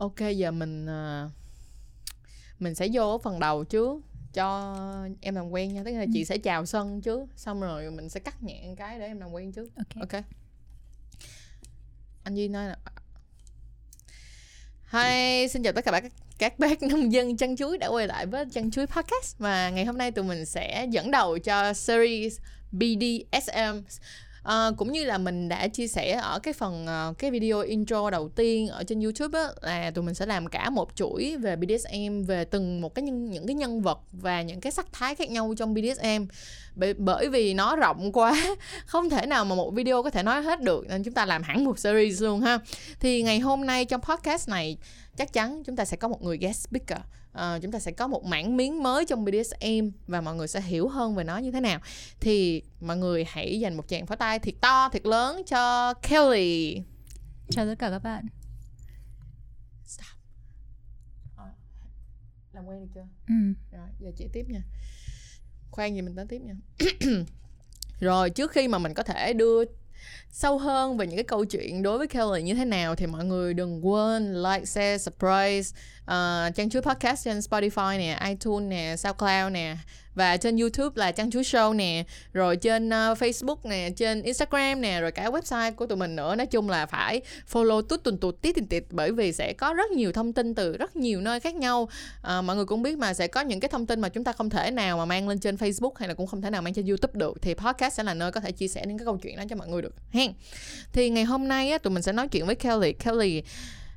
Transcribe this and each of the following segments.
ok giờ mình uh, mình sẽ vô phần đầu trước cho em làm quen nha. Tức là chị ừ. sẽ chào sân trước xong rồi mình sẽ cắt nhẹ cái để em làm quen trước. Ok, okay. anh duy nói là Hi, xin chào tất cả các các bác nông dân chăn chuối đã quay lại với chăn chuối podcast. Và ngày hôm nay tụi mình sẽ dẫn đầu cho series BDSM À, cũng như là mình đã chia sẻ ở cái phần ờ, cái video intro đầu tiên ở trên YouTube á, là tụi mình sẽ làm cả một chuỗi về BDSM về từng một cái nhân, những cái nhân vật và những cái sắc thái khác nhau trong BDSM bởi, bởi vì nó rộng quá không thể nào mà một video có thể nói hết được nên chúng ta làm hẳn một series luôn ha. Thì ngày hôm nay trong podcast này chắc chắn chúng ta sẽ có một người guest speaker. Uh, chúng ta sẽ có một mảng miếng mới trong BDSM và mọi người sẽ hiểu hơn về nó như thế nào. Thì mọi người hãy dành một tràng pháo tay thiệt to thiệt lớn cho Kelly. Chào tất cả các bạn. Stop. À, làm quen được chưa? Ừ. rồi giờ chị tiếp nha. Khoan gì mình tới tiếp nha. Rồi trước khi mà mình có thể đưa sâu hơn về những cái câu chuyện đối với Kelly như thế nào thì mọi người đừng quên like, share, subscribe uh, ờ, trang chuối podcast trên Spotify nè, iTunes nè, SoundCloud nè và trên YouTube là Trang Chuối Show nè, rồi trên uh, Facebook nè, trên Instagram nè, rồi cả website của tụi mình nữa. Nói chung là phải follow tút tuần tụt tít tít bởi vì sẽ có rất nhiều thông tin từ rất nhiều nơi khác nhau. Uh, mọi người cũng biết mà sẽ có những cái thông tin mà chúng ta không thể nào mà mang lên trên Facebook hay là cũng không thể nào mang trên YouTube được thì podcast sẽ là nơi có thể chia sẻ những cái câu chuyện đó cho mọi người được. Hen. Thì ngày hôm nay á, tụi mình sẽ nói chuyện với Kelly. Kelly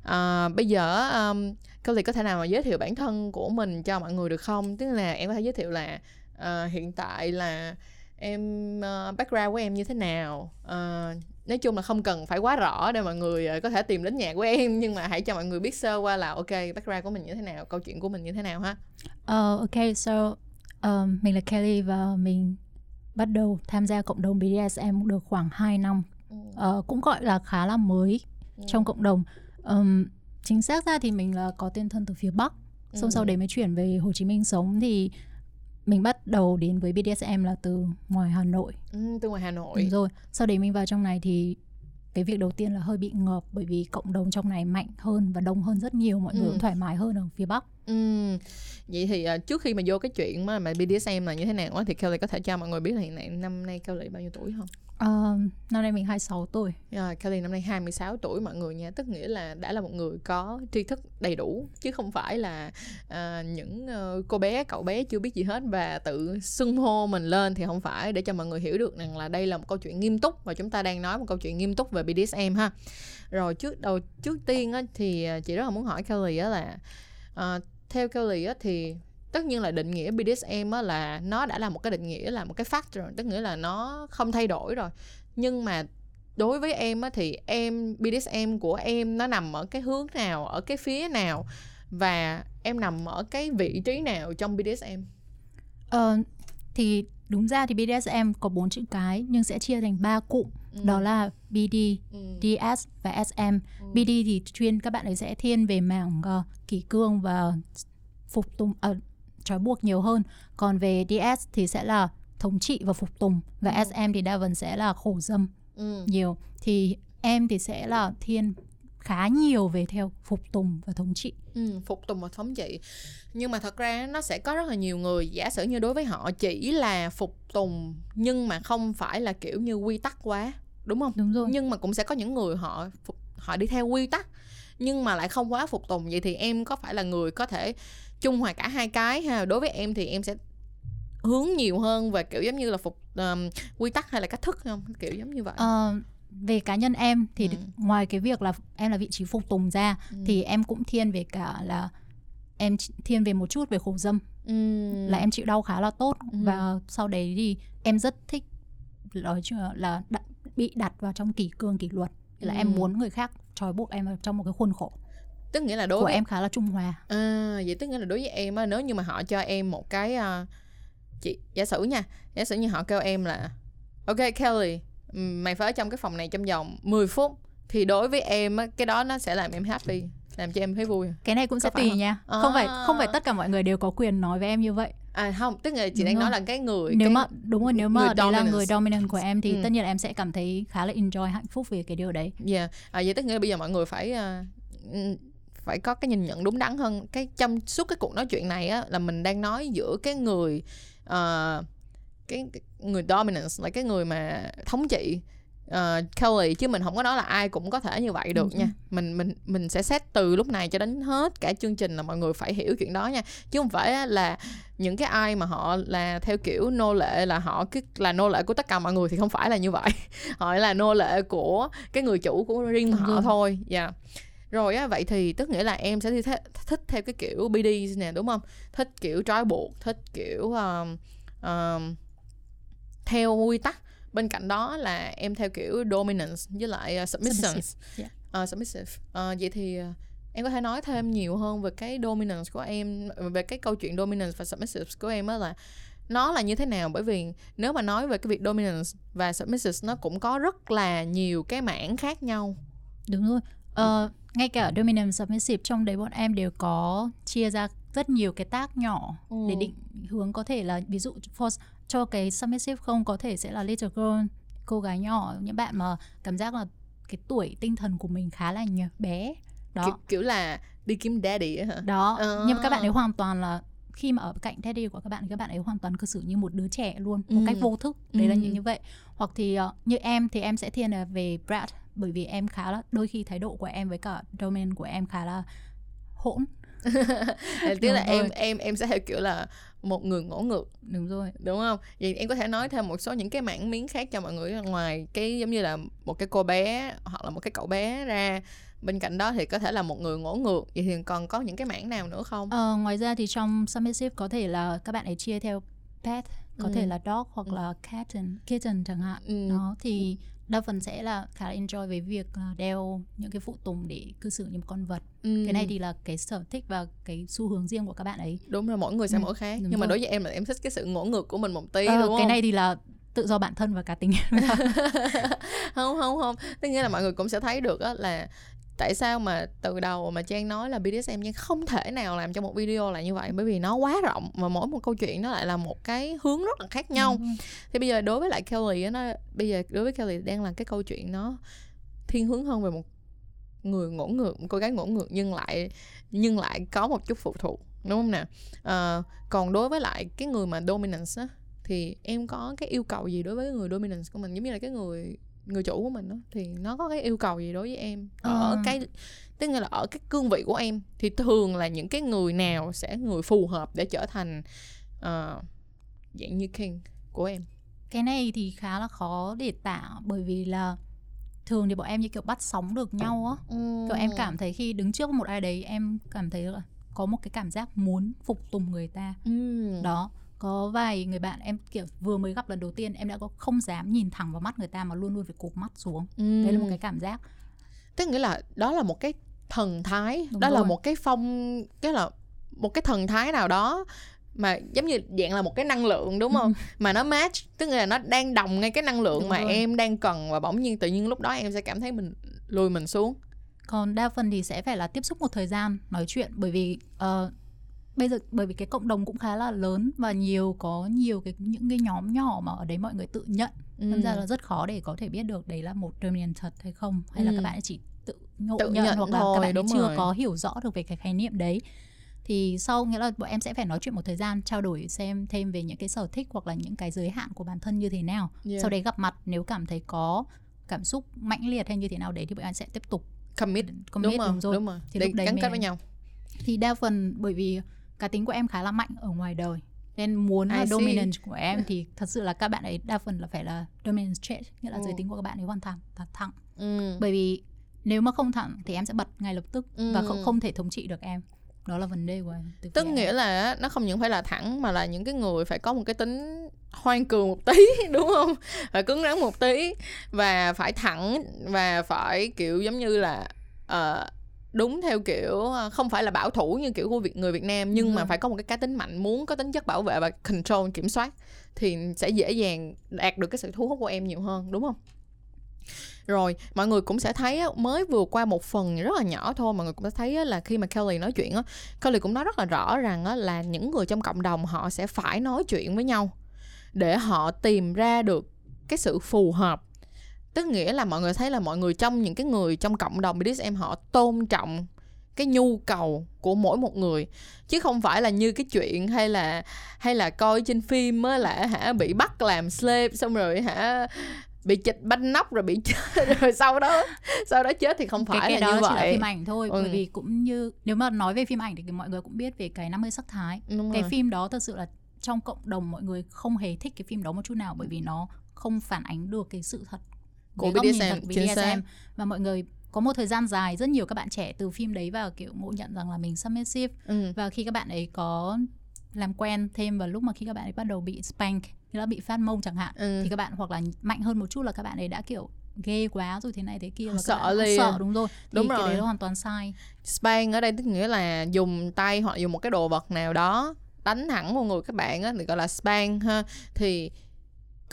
uh, bây giờ um, Kelly có thể nào mà giới thiệu bản thân của mình cho mọi người được không? Tức là em có thể giới thiệu là uh, hiện tại là em uh, background của em như thế nào uh, nói chung là không cần phải quá rõ để mọi người ờ, có thể tìm đến nhạc của em nhưng mà hãy cho mọi người biết sơ qua là ok background của mình như thế nào câu chuyện của mình như thế nào ha uh, ok so um, mình là Kelly và mình bắt đầu tham gia cộng đồng BDSM được khoảng 2 năm uh, cũng gọi là khá là mới ừ. trong cộng đồng um, chính xác ra thì mình là có tên thân từ phía bắc xong ừ. sau đấy mới chuyển về Hồ Chí Minh sống thì mình bắt đầu đến với BDSM là từ ngoài Hà Nội. Ừ, từ ngoài Hà Nội. Đúng rồi. Sau đấy mình vào trong này thì cái việc đầu tiên là hơi bị ngợp bởi vì cộng đồng trong này mạnh hơn và đông hơn rất nhiều mọi ừ. người cũng thoải mái hơn ở phía bắc ừ. vậy thì uh, trước khi mà vô cái chuyện mà, mà BDSM là như thế nào thì Kelly có thể cho mọi người biết là hiện nay năm nay Kelly bao nhiêu tuổi không? Uh, năm nay mình 26 tuổi. Yeah, Kelly năm nay 26 tuổi mọi người nha. Tức nghĩa là đã là một người có tri thức đầy đủ Chứ không phải là uh, những uh, cô bé, cậu bé chưa biết gì hết. Và tự xưng hô mình lên thì không phải Để cho mọi người hiểu được rằng là đây là một câu chuyện nghiêm túc Và chúng ta đang nói một câu chuyện nghiêm túc về BDSM ha. Rồi trước đầu trước tiên á, thì chị rất là muốn hỏi Kelly á là uh, theo Kelly á, thì tất nhiên là định nghĩa BDSM á là nó đã là một cái định nghĩa là một cái fact rồi tức nghĩa là nó không thay đổi rồi. Nhưng mà đối với em á thì em BDSM của em nó nằm ở cái hướng nào ở cái phía nào? Và em nằm ở cái vị trí nào trong BDSM ờ, thì đúng ra thì BDSM có bốn chữ cái nhưng sẽ chia thành ba cụm ừ. đó là BD, ừ. DS và SM. Ừ. BD thì chuyên các bạn ấy sẽ thiên về mảng uh, kỷ cương và phục tùng uh, trói buộc nhiều hơn còn về DS thì sẽ là thống trị và phục tùng và ừ. SM thì đa phần sẽ là khổ dâm ừ. nhiều thì em thì sẽ là thiên khá nhiều về theo phục tùng và thống trị ừ, phục tùng và thống trị nhưng mà thật ra nó sẽ có rất là nhiều người giả sử như đối với họ chỉ là phục tùng nhưng mà không phải là kiểu như quy tắc quá đúng không đúng rồi nhưng mà cũng sẽ có những người họ họ đi theo quy tắc nhưng mà lại không quá phục tùng vậy thì em có phải là người có thể chung hòa cả hai cái ha đối với em thì em sẽ hướng nhiều hơn về kiểu giống như là phục um, quy tắc hay là cách thức không kiểu giống như vậy uh, về cá nhân em thì ừ. ngoài cái việc là em là vị trí phục tùng ra ừ. thì em cũng thiên về cả là em thiên về một chút về khổ dâm ừ. là em chịu đau khá là tốt ừ. và sau đấy thì em rất thích nói là đặt, bị đặt vào trong kỷ cương kỷ luật. Là ừ. em muốn người khác trói buộc em vào trong một cái khuôn khổ tức nghĩa là đối của với em khá là trung hòa. À vậy tức nghĩa là đối với em á nếu như mà họ cho em một cái uh, chị giả sử nha giả sử như họ kêu em là ok Kelly mày phải ở trong cái phòng này trong vòng 10 phút thì đối với em á cái đó nó sẽ làm em happy làm cho em thấy vui. Cái này cũng sẽ tùy nha. À. không phải không phải tất cả mọi người đều có quyền nói với em như vậy à không tức là chị đúng đang rồi. nói là cái người nếu cái mà đúng rồi nếu mà đấy là người dominant của em thì ừ. tất nhiên là em sẽ cảm thấy khá là enjoy hạnh phúc về cái điều đấy yeah à, vậy tức nghĩa là bây giờ mọi người phải uh, phải có cái nhìn nhận đúng đắn hơn cái trong suốt cái cuộc nói chuyện này á là mình đang nói giữa cái người uh, cái, cái người dominance là cái người mà thống trị uh, Kelly chứ mình không có nói là ai cũng có thể như vậy được ừ. nha mình mình mình sẽ xét từ lúc này cho đến hết cả chương trình là mọi người phải hiểu chuyện đó nha chứ không phải là những cái ai mà họ là theo kiểu nô lệ là họ cứ là nô lệ của tất cả mọi người thì không phải là như vậy họ là nô lệ của cái người chủ của riêng họ ừ. thôi dạ yeah. rồi á vậy thì tức nghĩa là em sẽ thích, thích theo cái kiểu BD nè đúng không thích kiểu trói buộc thích kiểu um, um, theo quy tắc bên cạnh đó là em theo kiểu dominance với lại uh, submissive. Yeah. uh, submissive. Uh, vậy thì uh, em có thể nói thêm nhiều hơn về cái dominance của em về cái câu chuyện dominance và submissive của em á là nó là như thế nào? Bởi vì nếu mà nói về cái việc dominance và submissive nó cũng có rất là nhiều cái mảng khác nhau. Đúng rồi. Uh, ngay cả dominant submissive trong đấy bọn em đều có chia ra rất nhiều cái tác nhỏ ừ. để định hướng có thể là ví dụ for cho cái submissive không có thể sẽ là little girl cô gái nhỏ những bạn mà cảm giác là cái tuổi tinh thần của mình khá là nhỏ bé. Đó. Kiểu, kiểu là đi kiếm daddy hả? Đó. À. nhưng mà các bạn ấy hoàn toàn là khi mà ở cạnh daddy của các bạn thì các bạn ấy hoàn toàn cư xử như một đứa trẻ luôn một ừ. cách vô thức. Đấy ừ. là như như vậy. Hoặc thì uh, như em thì em sẽ thiên là về Brad bởi vì em khá là đôi khi thái độ của em với cả domain của em khá là hỗn. Tức là em em em sẽ theo kiểu là một người ngỗ ngược. Đúng rồi. Đúng không? Vậy em có thể nói thêm một số những cái mảng miếng khác cho mọi người ngoài cái giống như là một cái cô bé hoặc là một cái cậu bé ra. Bên cạnh đó thì có thể là một người ngỗ ngược. Vậy thì còn có những cái mảng nào nữa không? Ờ, ngoài ra thì trong submissive có thể là các bạn ấy chia theo pet. Có ừ. thể là dog hoặc ừ. là kitten kitten chẳng hạn. Ừ. đó thì đa phần sẽ là khá là enjoy với việc đeo những cái phụ tùng để cư xử như một con vật ừ. cái này thì là cái sở thích và cái xu hướng riêng của các bạn ấy đúng là mỗi người sẽ ừ. mỗi khác đúng nhưng rồi. mà đối với em là em thích cái sự ngỗ ngược của mình một tí ờ, đúng không cái này thì là tự do bản thân và cá tính không không không tức nghĩa là mọi người cũng sẽ thấy được á là tại sao mà từ đầu mà trang nói là BDSM nhưng không thể nào làm cho một video là như vậy? Bởi vì nó quá rộng và mỗi một câu chuyện nó lại là một cái hướng rất là khác nhau. Ừ. thì bây giờ đối với lại Kelly nó bây giờ đối với Kelly đang là cái câu chuyện nó thiên hướng hơn về một người ngỗ ngược một cô gái ngỗ ngược nhưng lại nhưng lại có một chút phụ thuộc đúng không nè? À, còn đối với lại cái người mà dominance á thì em có cái yêu cầu gì đối với người dominance của mình? Giống như là cái người người chủ của mình đó thì nó có cái yêu cầu gì đối với em ở à. cái tức là ở cái cương vị của em thì thường là những cái người nào sẽ người phù hợp để trở thành uh, dạng như king của em cái này thì khá là khó để tả bởi vì là thường thì bọn em như kiểu bắt sóng được nhau á ừ. kiểu em cảm thấy khi đứng trước một ai đấy em cảm thấy là có một cái cảm giác muốn phục tùng người ta ừ. đó có vài người bạn em kiểu vừa mới gặp lần đầu tiên em đã có không dám nhìn thẳng vào mắt người ta mà luôn luôn phải cụp mắt xuống ừ. đấy là một cái cảm giác tức nghĩa là đó là một cái thần thái Đúng đó rồi. là một cái phong cái là một cái thần thái nào đó mà giống như dạng là một cái năng lượng đúng không mà nó match tức là nó đang đồng ngay cái năng lượng đúng mà rồi. em đang cần và bỗng nhiên tự nhiên lúc đó em sẽ cảm thấy mình lùi mình xuống còn đa phần thì sẽ phải là tiếp xúc một thời gian nói chuyện bởi vì uh, bây giờ bởi vì cái cộng đồng cũng khá là lớn và nhiều có nhiều cái những cái nhóm nhỏ mà ở đấy mọi người tự nhận ừ. nên ra là rất khó để có thể biết được đấy là một dominant thật hay không hay ừ. là các bạn chỉ tự ngộ tự nhận, nhận hoặc là thôi, các bạn chưa rồi. có hiểu rõ được về cái khái niệm đấy thì sau nghĩa là bọn em sẽ phải nói chuyện một thời gian trao đổi xem thêm về những cái sở thích hoặc là những cái giới hạn của bản thân như thế nào yeah. sau đấy gặp mặt nếu cảm thấy có cảm xúc mãnh liệt hay như thế nào đấy thì bọn em sẽ tiếp tục commit, commit đúng, đúng rồi, đúng rồi. thì để lúc đấy gắn kết với nhau thì đa phần bởi vì cá tính của em khá là mạnh ở ngoài đời nên muốn là see. dominant của em thì thật sự là các bạn ấy đa phần là phải là dominant trait nghĩa là ừ. giới tính của các bạn ấy hoàn toàn là thẳng ừ. bởi vì nếu mà không thẳng thì em sẽ bật ngay lập tức ừ. và không không thể thống trị được em đó là vấn đề của em tức nghĩa em. là nó không những phải là thẳng mà là những cái người phải có một cái tính hoang cường một tí đúng không phải cứng rắn một tí và phải thẳng và phải kiểu giống như là uh, đúng theo kiểu ờ, không phải là bảo thủ như kiểu của Việt người Việt Nam nhưng ừ. mà phải có một cái cá tính mạnh muốn có tính chất bảo vệ và control kiểm soát thì sẽ dễ dàng đạt được cái sự thu hút của em nhiều hơn đúng không? rồi mọi người cũng sẽ thấy mới vừa qua một phần rất là nhỏ thôi mọi người cũng sẽ thấy là khi mà Kelly nói chuyện á Kelly cũng nói rất là rõ rằng là những người trong cộng đồng họ sẽ phải nói chuyện với nhau để họ tìm ra được cái sự phù hợp tức nghĩa là mọi người thấy là mọi người trong những cái người trong cộng đồng BDSM họ tôn trọng cái nhu cầu của mỗi một người chứ không phải là như cái chuyện hay là hay là coi trên phim á là hả bị bắt làm slave xong rồi hả bị chịch banh nóc rồi bị chết rồi sau đó sau đó chết thì không phải cái, cái là đó như chỉ là vậy phim ảnh thôi Ừ. bởi vì cũng như nếu mà nói về phim ảnh thì mọi người cũng biết về cái 50 sắc thái Đúng cái rồi. phim đó thật sự là trong cộng đồng mọi người không hề thích cái phim đó một chút nào bởi vì nó không phản ánh được cái sự thật Của BDSM, xác. BDSM và mọi người có một thời gian dài rất nhiều các bạn trẻ từ phim đấy và kiểu ngộ nhận rằng là mình submissive ừ. và khi các bạn ấy có làm quen thêm vào lúc mà khi các bạn ấy bắt đầu bị spank như là bị phát mông chẳng hạn Ừ. thì các bạn hoặc là mạnh hơn một chút là các bạn ấy đã kiểu ghê quá rồi thế này thế kia các Sợ liền. sợ đúng rồi thì Đúng cái rồi. đấy là hoàn toàn sai spank ở đây tức nghĩa là dùng tay hoặc dùng một cái đồ vật nào đó đánh thẳng vào người các bạn á thì gọi là spank ha thì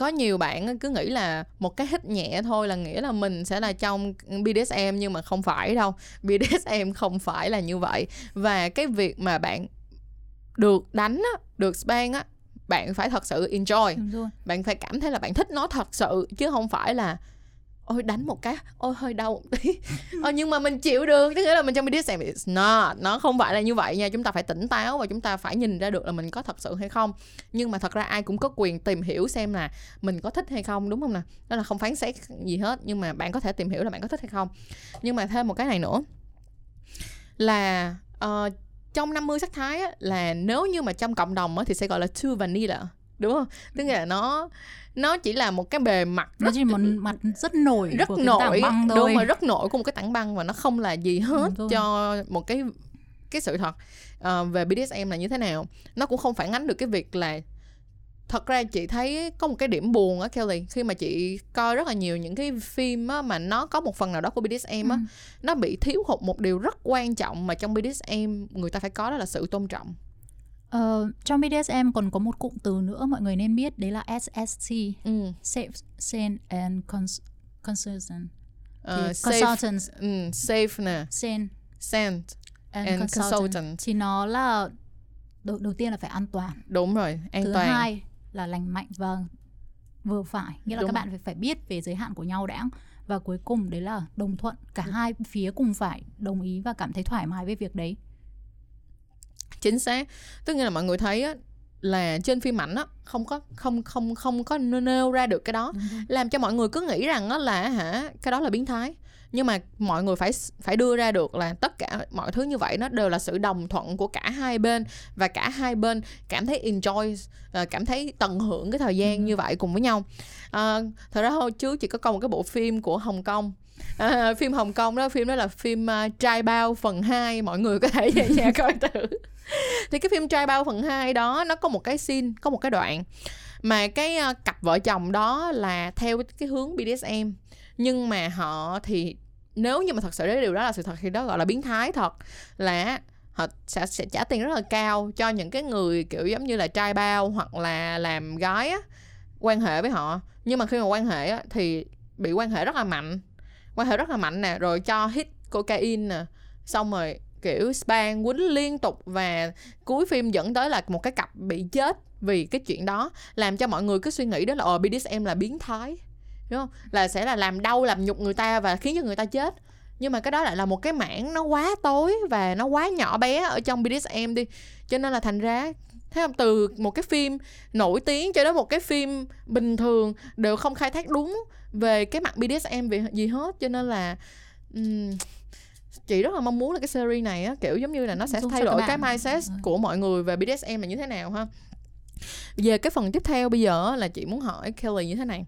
có nhiều bạn cứ nghĩ là một cái hít nhẹ thôi là nghĩa là mình sẽ là trong BDSM nhưng mà không phải đâu. BDSM không phải là như vậy. Và cái việc mà bạn được đánh á, được spank á bạn phải thật sự enjoy. Bạn phải cảm thấy là bạn thích nó thật sự chứ không phải là ôi đánh một cái ôi hơi đau một tí. Ờ, nhưng mà mình chịu được tức nghĩa là mình trong BDSM it's not nó không phải là như vậy nha chúng ta phải tỉnh táo và chúng ta phải nhìn ra được là mình có thật sự hay không. Nhưng mà thật ra ai cũng có quyền tìm hiểu xem là mình có thích hay không đúng không nè đó là không phán xét gì hết nhưng mà bạn có thể tìm hiểu là bạn có thích hay không. Nhưng mà thêm một cái này nữa là ờ, trong 50 sắc thái á, là nếu như mà trong cộng đồng á, thì sẽ gọi là too vanilla đúng không? Tức là nó nó chỉ là một cái bề mặt nó rất chỉ một mặt rất nổi rất của cái nổi. tảng băng thôi. đúng rồi rất nổi của một cái tảng băng và nó không là gì hết Đúng cho một cái cái sự thật. Ờ, về BDSM là như thế nào? Nó cũng không phản ánh được cái việc là thật ra chị thấy có một cái điểm buồn á Kelly khi mà chị coi rất là nhiều những cái phim á mà nó có một phần nào đó của BDSM á Ừ. nó bị thiếu hụt một điều rất quan trọng mà trong BDSM người ta phải có đó là sự tôn trọng Ờ, trong BDSM còn có một cụm từ nữa mọi người nên biết đấy là SSC ừ. Safe, Sane and Cons- Consultant Ờ, Thì safe, Consultants. ừ, safe nè. Sane. Sent and, and consultant. consultant. Thì nó là đầu, đầu tiên là phải an toàn. Đúng rồi an thứ toàn. hai là lành mạnh và vừa phải. Nghĩa là Đúng. các bạn phải phải biết về giới hạn của nhau đã. Và cuối cùng đấy là đồng thuận. Cả hai phía cùng phải đồng ý và cảm thấy thoải mái với việc đấy chính xác. Tức nghĩa là mọi người thấy á là trên phim ảnh á không có không không không có nêu ra được cái đó. Làm cho mọi người cứ nghĩ rằng á là hả cái đó là biến thái. Nhưng mà mọi người phải phải đưa ra được là tất cả mọi thứ như vậy nó đều là sự đồng thuận của cả hai bên. Và cả hai bên cảm thấy enjoy ờ, cảm thấy tận hưởng cái thời gian Ừ. như vậy cùng với nhau. À, thật ra hồi trước chị có coi một cái bộ phim của Hồng Kông. À, phim Hồng Kông đó phim đó là phim uh, trai bao phần 2 mọi người có thể về nhà coi thử thì cái phim trai bao phần 2 đó nó có một cái scene có một cái đoạn mà cái ờ, cặp vợ chồng đó là theo cái hướng BDSM nhưng mà họ thì nếu như mà thật sự đấy điều đó là sự thật thì đó gọi là biến thái thật là họ sẽ, sẽ trả tiền rất là cao cho những cái người kiểu giống như là trai bao hoặc là làm gái á quan hệ với họ. Nhưng mà khi mà quan hệ á, thì bị quan hệ rất là mạnh quan hệ rất là mạnh nè rồi cho hit cocaine nè xong rồi kiểu span quýnh liên tục và cuối phim dẫn tới là một cái cặp bị chết vì cái chuyện đó làm cho mọi người cứ suy nghĩ đó là ờ BDSM là biến thái đúng không? Là sẽ là làm đau làm nhục người ta và khiến cho người ta chết. Nhưng mà cái đó lại là một cái mảng nó quá tối và nó quá nhỏ bé ở trong BDSM đi. Cho nên là thành ra thấy không từ một cái phim nổi tiếng cho đến một cái phim bình thường đều không khai thác đúng về cái mặt BDSM về gì hết. Cho nên là um, chị rất là mong muốn là cái series này á kiểu giống như là nó sẽ Giúp thay đổi cái mindset Ừ. của mọi người về BDSM là như thế nào ha? Về cái phần tiếp theo bây giờ là chị muốn hỏi Kelly như thế này.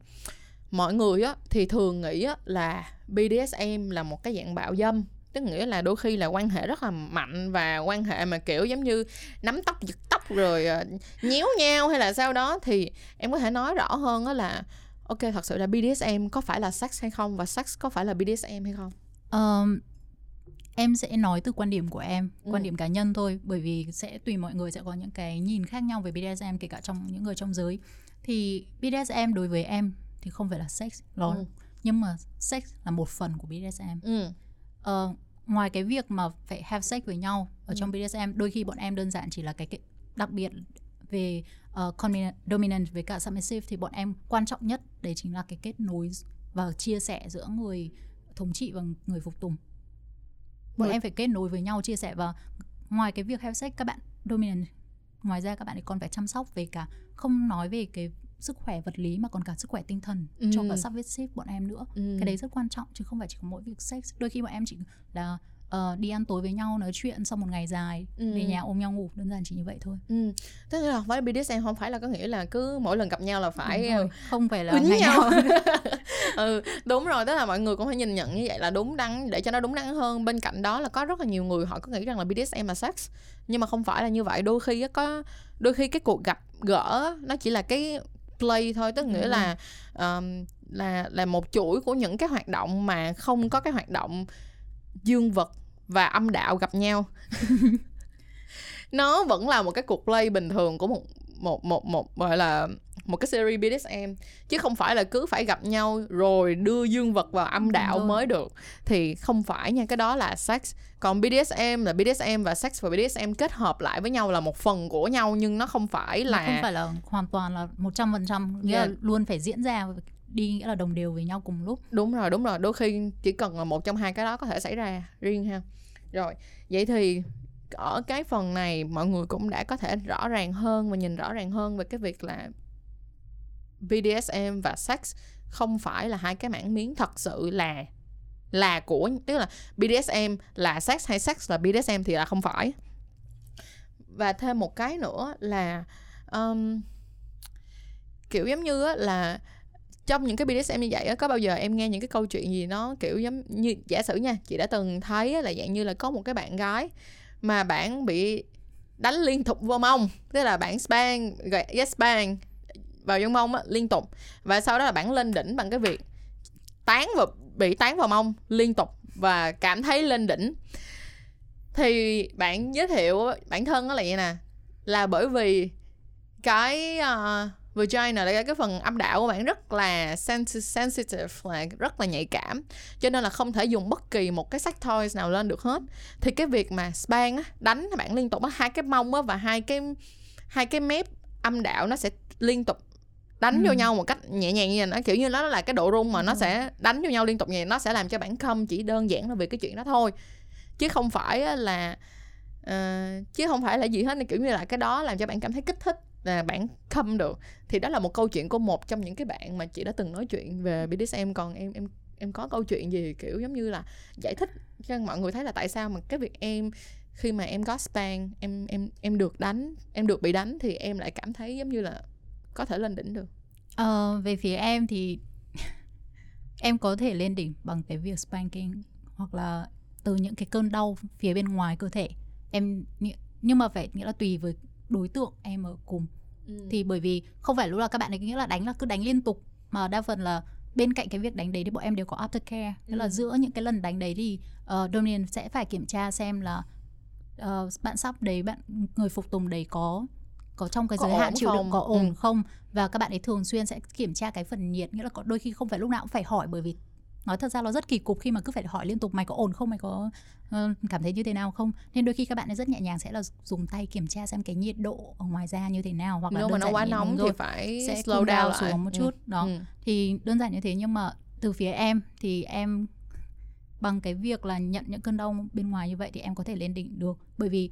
Mọi người á thì thường nghĩ á là BDSM là một cái dạng bạo dâm tức nghĩa là đôi khi là quan hệ rất là mạnh và quan hệ mà kiểu giống như nắm tóc giật tóc rồi ờ, nhéo nhau hay là sao đó thì em có thể nói rõ hơn á là ok thật sự là BDSM có phải là sex hay không? Và sex có phải là BDSM hay không? Ờm, em sẽ nói từ quan điểm của em Ừ. quan điểm cá nhân thôi bởi vì sẽ tùy mọi người sẽ có những cái nhìn khác nhau về BDSM kể cả trong những người trong giới thì BDSM đối với em thì không phải là sex nó Ừ. nhưng mà sex là một phần của BDSM ừ Ờ, ngoài cái việc mà phải have sex với nhau ở Ừ. trong BDSM đôi khi bọn em đơn giản chỉ là cái, cái đặc biệt về uh, dominant, dominant với cả submissive thì bọn em quan trọng nhất đấy chính là cái kết nối và chia sẻ giữa người thống trị và người phục tùng bọn em phải kết nối với nhau chia sẻ và ngoài cái việc have sex các bạn dominant ngoài ra các bạn ấy còn phải chăm sóc về cả không nói về cái sức khỏe vật lý mà còn cả sức khỏe tinh thần ừ. cho cả submissive bọn em nữa ừ. cái đấy rất quan trọng chứ không phải chỉ có mỗi việc sex đôi khi bọn em chỉ là uh, đi ăn tối với nhau nói chuyện sau một ngày dài ừ. về nhà ôm nhau ngủ đơn giản chỉ như vậy thôi ừ. tức là với BDSM không phải là có nghĩa là cứ mỗi lần gặp nhau là phải rồi. không phải là ngày nhau, nhau. ừ đúng rồi tức là mọi người cũng phải nhìn nhận như vậy là đúng đắn để cho nó đúng đắn hơn bên cạnh đó là có rất là nhiều người họ có nghĩ rằng là BDSM là sex nhưng mà không phải là như vậy đôi khi có đôi khi cái cuộc gặp gỡ nó chỉ là cái play thôi tức nghĩa ừ. là um, là là một chuỗi của những cái hoạt động mà không có cái hoạt động dương vật và âm đạo gặp nhau. Nó vẫn là một cái cuộc play bình thường của một một một một gọi là một cái series BDSM chứ không phải là cứ phải gặp nhau rồi đưa dương vật vào âm đạo ừ. mới được. Thì không phải nha cái đó là sex. Còn BDSM là BDSM và sex và BDSM kết hợp lại với nhau là một phần của nhau nhưng nó không phải là nó không phải là hoàn toàn là một trăm phần trăm nghĩa yeah. là luôn phải diễn ra đi nghĩa là đồng đều với nhau cùng lúc. Đúng rồi đúng rồi. Đôi khi chỉ cần là một trong hai cái đó có thể xảy ra riêng ha rồi vậy thì ở cái phần này mọi người cũng đã có thể rõ ràng hơn và nhìn rõ ràng hơn về cái việc là BDSM và sex không phải là hai cái mảng miếng thật sự là là của tức là BDSM là sex hay sex là BDSM thì là không phải. Và thêm một cái nữa là um, kiểu giống như là trong những cái BDSM như vậy có bao giờ em nghe những cái câu chuyện gì nó kiểu giống như giả sử nha chị đã từng thấy là dạng như là có một cái bạn gái mà bạn bị đánh liên tục vô mông tức là bạn span gọi yes span vào vô mông á, liên tục. Và sau đó là bạn lên đỉnh bằng cái việc tán vào bị tán vào mông liên tục và cảm thấy lên đỉnh. Thì bạn giới thiệu bản thân đó là vậy nè là bởi vì cái uh, vagina là cái phần âm đạo của bạn rất là sensitive là rất là nhạy cảm. Cho nên là không thể dùng bất kỳ một cái sex toys nào lên được hết. Thì cái việc mà span á, đánh bạn liên tục á, hai cái mông á, và hai cái hai cái mép âm đạo nó sẽ liên tục đánh ừ. vô nhau một cách nhẹ nhàng như nó kiểu như nó là cái độ rung mà ừ. nó sẽ đánh vô nhau liên tục như nó sẽ làm cho bạn không chỉ đơn giản là vì cái chuyện đó thôi. Chứ không phải là uh, chứ không phải là gì hết. Kiểu như là cái đó làm cho bạn cảm thấy kích thích là bạn khâm được. Thì đó là một câu chuyện của một trong những cái bạn mà chị đã từng nói chuyện về BDSM còn em em em có câu chuyện gì kiểu giống như là giải thích cho mọi người thấy là tại sao mà cái việc em khi mà em có span em em em được đánh em được bị đánh thì em lại cảm thấy giống như là có thể lên đỉnh được? Ờ, về phía em thì em có thể lên đỉnh bằng cái việc spanking hoặc là từ những cái cơn đau phía bên ngoài cơ thể. Em nhưng mà phải nghĩa là tùy với đối tượng em ở cùng ừ. thì bởi vì không phải lúc nào các bạn ấy nghĩa là đánh là cứ đánh liên tục mà đa phần là bên cạnh cái việc đánh đấy thì bọn em đều có aftercare tức ừ. là giữa những cái lần đánh đấy thì uh, Dominion sẽ phải kiểm tra xem là uh, bạn sắp đấy bạn người phục tùng đấy có có trong cái có giới hạn chịu đựng có ổn ừ. không và các bạn ấy thường xuyên sẽ kiểm tra cái phần nhiệt nghĩa là có đôi khi không phải lúc nào cũng phải hỏi bởi vì nói thật ra nó rất kỳ cục khi mà cứ phải hỏi liên tục mày có ổn không mày có uh, cảm thấy như thế nào không nên đôi khi các bạn ấy rất nhẹ nhàng sẽ là dùng tay kiểm tra xem cái nhiệt độ ở ngoài da như thế nào hoặc là Nếu mà nó quá nóng thì phải sẽ slow down lại. xuống một ừ. chút ừ. đó ừ. thì đơn giản như thế nhưng mà từ phía em thì em bằng cái việc là nhận những cơn đau bên ngoài như vậy thì em có thể lên đỉnh được bởi vì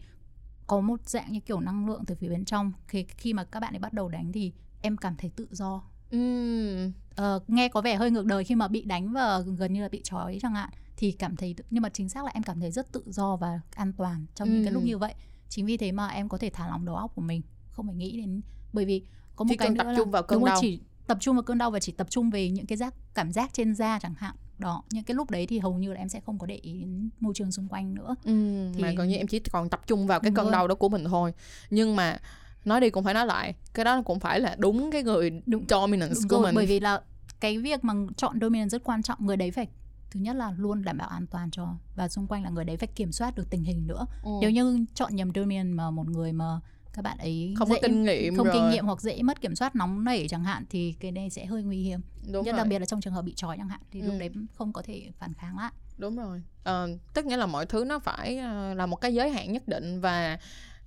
có một dạng như kiểu năng lượng từ phía bên trong khi khi mà các bạn ấy bắt đầu đánh thì em cảm thấy tự do uhm. uh, nghe có vẻ hơi ngược đời khi mà bị đánh và gần như là bị trói chẳng hạn thì cảm thấy nhưng mà chính xác là em cảm thấy rất tự do và an toàn trong những cái lúc như vậy. Chính vì thế mà em có thể thả lỏng đầu óc của mình không phải nghĩ đến bởi vì có một chỉ cái nữa tập trung là vào cơn đau. chỉ tập trung vào cơn đau và chỉ tập trung về những cái giác cảm giác trên da chẳng hạn. Đó những cái lúc đấy thì hầu như là em sẽ không có để ý đến môi trường xung quanh nữa. Ừ, thì... mà còn như em chỉ còn tập trung vào cái cơn đau đó của mình thôi. Nhưng mà nói đi cũng phải nói lại cái đó cũng phải là đúng cái người đúng, dominance đúng của rồi, mình bởi vì là cái việc mà chọn dominance rất quan trọng người đấy phải thứ nhất là luôn đảm bảo an toàn cho và xung quanh là người đấy phải kiểm soát được tình hình nữa ừ. nếu như chọn nhầm dominant mà một người mà các bạn ấy không dễ, có kinh nghiệm không rồi. kinh nghiệm hoặc dễ mất kiểm soát nóng nảy chẳng hạn thì cái này sẽ hơi nguy hiểm Đúng nhất rồi. đặc biệt là trong trường hợp bị trói chẳng hạn thì ừ. lúc đấy không có thể phản kháng lại đúng rồi à, tất nhiên là mọi thứ nó phải là một cái giới hạn nhất định và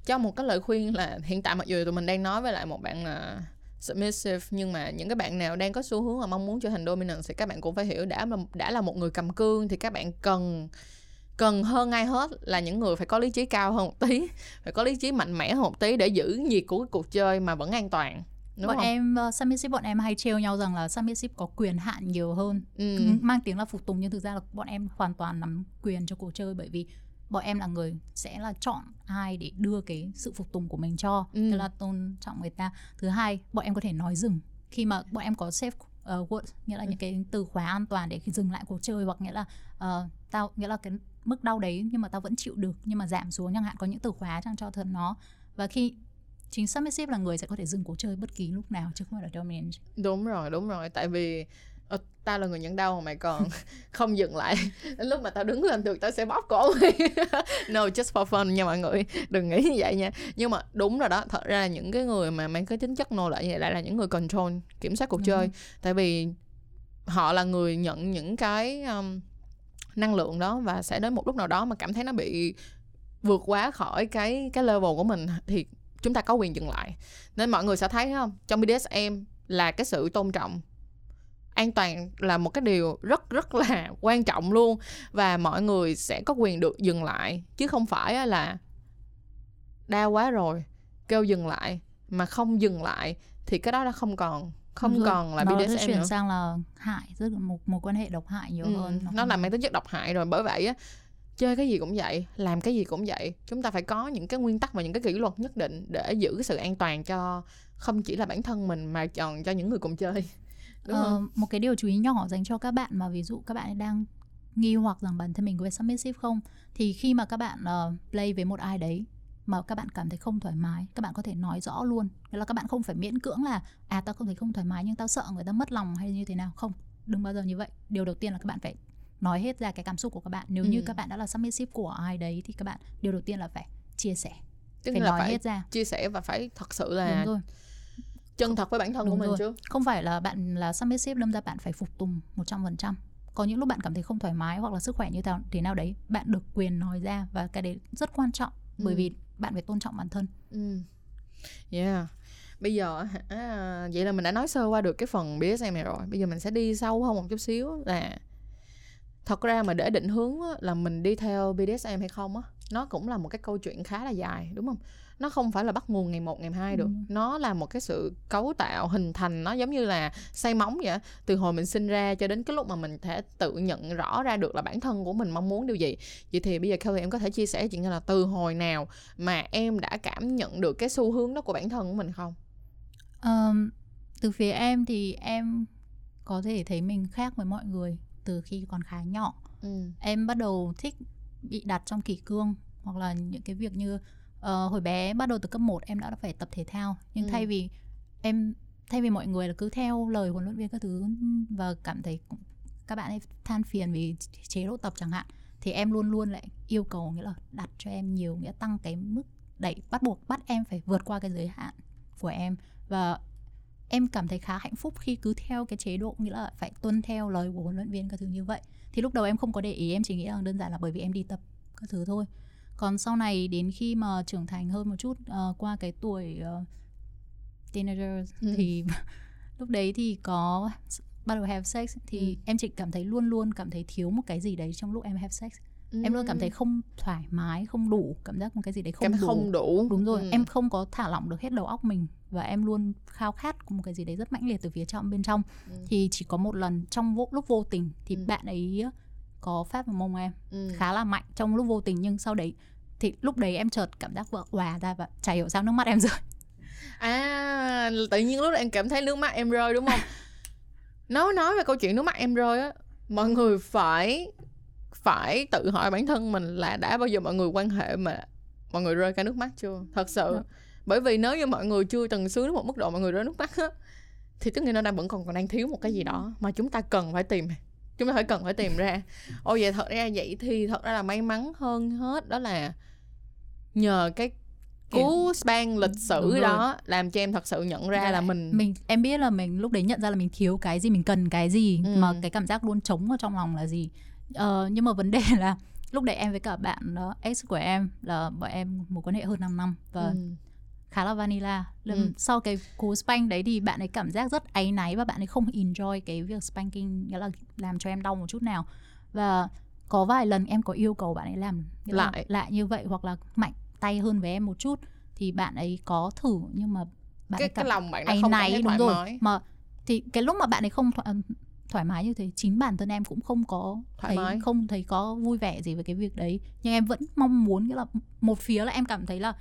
cho một cái lời khuyên là hiện tại mặc dù tụi mình đang nói với lại một bạn là submissive nhưng mà những cái bạn nào đang có xu hướng mà mong muốn trở thành dominant thì các bạn cũng phải hiểu đã là đã là một người cầm cương thì các bạn cần cần hơn ai hết là những người phải có lý trí cao hơn một tí phải có lý trí mạnh mẽ hơn một tí để giữ nhiệt của cái cuộc chơi mà vẫn an toàn Đúng bọn không? em uh, submissive bọn em hay trêu nhau rằng là submissive có quyền hạn nhiều hơn ừ. mang tiếng là phục tùng nhưng thực ra là bọn em hoàn toàn nắm quyền cho cuộc chơi bởi vì bọn em là người sẽ là chọn ai để đưa cái sự phục tùng của mình cho. Ừ. tức là tôn trọng người ta. Thứ hai bọn em có thể nói dừng. Khi mà bọn em có safe uh, word nghĩa là ừ. những cái từ khóa an toàn để khi dừng lại cuộc chơi hoặc nghĩa là uh, tao nghĩa là cái mức đau đấy nhưng mà tao vẫn chịu được nhưng mà giảm xuống chẳng hạn có những từ khóa trang cho thân nó. Và khi chính submissive là người sẽ có thể dừng cuộc chơi bất kỳ lúc nào chứ không phải là dominant đúng rồi đúng rồi. Tại vì Ờ, tao là người nhận đau mà mày còn không dừng lại. Đến lúc mà tao đứng lên được tao sẽ bóp cổ mày. No just for fun nha mọi người. Đừng nghĩ như vậy nha. Nhưng mà đúng rồi đó thật ra là những cái người mà mang cái tính chất nô lệ như vậy lại là những người control kiểm soát cuộc ừ. chơi. Tại vì họ là người nhận những cái um, năng lượng đó và sẽ đến một lúc nào đó mà cảm thấy nó bị vượt quá khỏi cái cái level của mình thì chúng ta có quyền dừng lại. Nên mọi người sẽ thấy không? Trong BDSM là cái sự tôn trọng an toàn là một cái điều rất rất là quan trọng luôn. Và mọi người sẽ có quyền được dừng lại chứ không phải là đau quá rồi kêu dừng lại. Mà không dừng lại thì cái đó đã không còn không rồi, còn là BDSM chuyển nữa. sang là hại rất một một quan hệ độc hại nhiều ừ, hơn. Nó, nó là mang tính chất độc hại rồi. Bởi vậy á chơi cái gì cũng vậy làm cái gì cũng vậy chúng ta phải có những cái nguyên tắc và những cái kỷ luật nhất định để giữ cái sự an toàn cho không chỉ là bản thân mình mà còn cho những người cùng chơi uh, một cái điều chú ý nhỏ dành cho các bạn mà ví dụ các bạn đang nghi hoặc rằng bản thân mình có submissive không thì khi mà các bạn uh, play với một ai đấy mà các bạn cảm thấy không thoải mái các bạn có thể nói rõ luôn. Nghĩa là các bạn không phải miễn cưỡng là à tao không thấy không thoải mái nhưng tao sợ người ta mất lòng hay như thế nào. Không đừng bao giờ như vậy. Điều đầu tiên là các bạn phải nói hết ra cái cảm xúc của các bạn. Nếu ừ. như các bạn đã là submissive của ai đấy thì các bạn điều đầu tiên là phải chia sẻ Tức phải là nói phải hết ra. chia sẻ và phải thật sự là chân thật với bản thân Đúng của mình rồi. chứ. Không phải là bạn là submissive đâm ra bạn phải phục tùng 100% có những lúc bạn cảm thấy không thoải mái hoặc là sức khỏe như thế, nào đấy bạn được quyền nói ra và cái đấy rất quan trọng. Ừ. bởi vì bạn phải tôn trọng bản thân. Ừ. yeah. Bây giờ à, vậy là mình đã nói sơ qua được cái phần BSM này rồi. Bây giờ mình sẽ đi sâu hơn một chút xíu là thật ra mà để định hướng là mình đi theo BDSM hay không á nó cũng là một cái câu chuyện khá là dài đúng không nó không phải là bắt nguồn ngày một ngày hai được. Ừ. nó là một cái sự cấu tạo hình thành nó giống như là xây móng vậy từ hồi mình sinh ra cho đến cái lúc mà mình thể tự nhận rõ ra được là bản thân của mình mong muốn điều gì. Vậy thì bây giờ Kelly em có thể chia sẻ chuyện là từ hồi nào mà em đã cảm nhận được cái xu hướng đó của bản thân của mình không? Um, từ phía em thì em có thể thấy mình khác với mọi người từ khi còn khá nhỏ. Ừ. em bắt đầu thích bị đặt trong kỷ cương hoặc là những cái việc như uh, hồi bé bắt đầu từ cấp 1 em đã phải tập thể thao. Nhưng ừ. thay vì em thay vì mọi người là cứ theo lời huấn luyện viên các thứ và cảm thấy các bạn ấy than phiền vì chế độ tập chẳng hạn thì em luôn luôn lại yêu cầu nghĩa là đặt cho em nhiều nghĩa tăng cái mức đẩy bắt buộc bắt em phải vượt qua cái giới hạn của em. Và em cảm thấy khá hạnh phúc khi cứ theo cái chế độ nghĩa là phải tuân theo lời của huấn luyện viên các thứ như vậy. Thì lúc đầu em không có để ý em chỉ nghĩ là đơn giản là bởi vì em đi tập các thứ thôi còn sau này đến khi mà trưởng thành hơn một chút uh, qua cái tuổi uh, teenager ừ. thì lúc đấy thì có bắt đầu have sex thì ừ. em chỉ cảm thấy luôn luôn cảm thấy thiếu một cái gì đấy trong lúc em have sex ừ. em luôn cảm thấy không thoải mái không đủ cảm giác một cái gì đấy không cảm đủ không đủ đúng rồi ừ. em không có thả lỏng được hết đầu óc mình và em luôn khao khát một cái gì đấy rất mãnh liệt từ phía trong bên trong ừ. thì chỉ có một lần trong vô, lúc vô tình thì ừ. bạn ấy có phát vào mông em ừ. khá là mạnh trong lúc vô tình nhưng sau đấy thì lúc đấy em chợt cảm giác vợ hòa ra và chả hiểu sao nước mắt em rơi à tự nhiên lúc đó em cảm thấy nước mắt em rơi đúng không nói nói về câu chuyện nước mắt em rơi á mọi người phải phải tự hỏi bản thân mình là đã bao giờ mọi người quan hệ mà mọi người rơi cái nước mắt chưa thật sự Được. Dạ. bởi vì nếu như mọi người chưa từng sướng đến một mức độ mọi người rơi nước mắt á thì tức nghĩa nó đang vẫn còn còn đang thiếu một cái gì đó mà chúng ta cần phải tìm chúng ta phải cần phải tìm ra ồ vậy thật ra vậy thì thật ra là may mắn hơn hết đó là nhờ cái cú span lịch sử đó làm cho em thật sự nhận ra Đấy. là mình mình em biết là mình lúc đấy nhận ra là mình thiếu cái gì mình cần cái gì ừ. mà cái cảm giác luôn trống ở trong lòng là gì ờ, nhưng mà vấn đề là lúc đấy em với cả bạn uh, ex của em là bọn em một quan hệ hơn 5 năm và ừ khá là vanilla. Ừ. sau cái cú spank đấy thì bạn ấy cảm giác rất áy náy và bạn ấy không enjoy cái việc spanking nghĩa là làm cho em đau một chút nào. Và có vài lần em có yêu cầu bạn ấy làm lại. lại như vậy hoặc là mạnh tay hơn với em một chút thì bạn ấy có thử nhưng mà bạn cái ấy cái lòng bạn áy không náy đúng rồi. mái. Mà thì cái lúc mà bạn ấy không thoải, thoải mái như thế chính bản thân em cũng không có Thoải thấy mái. không thấy có vui vẻ gì với cái việc đấy. Nhưng em vẫn mong muốn nghĩa là một phía là em cảm thấy là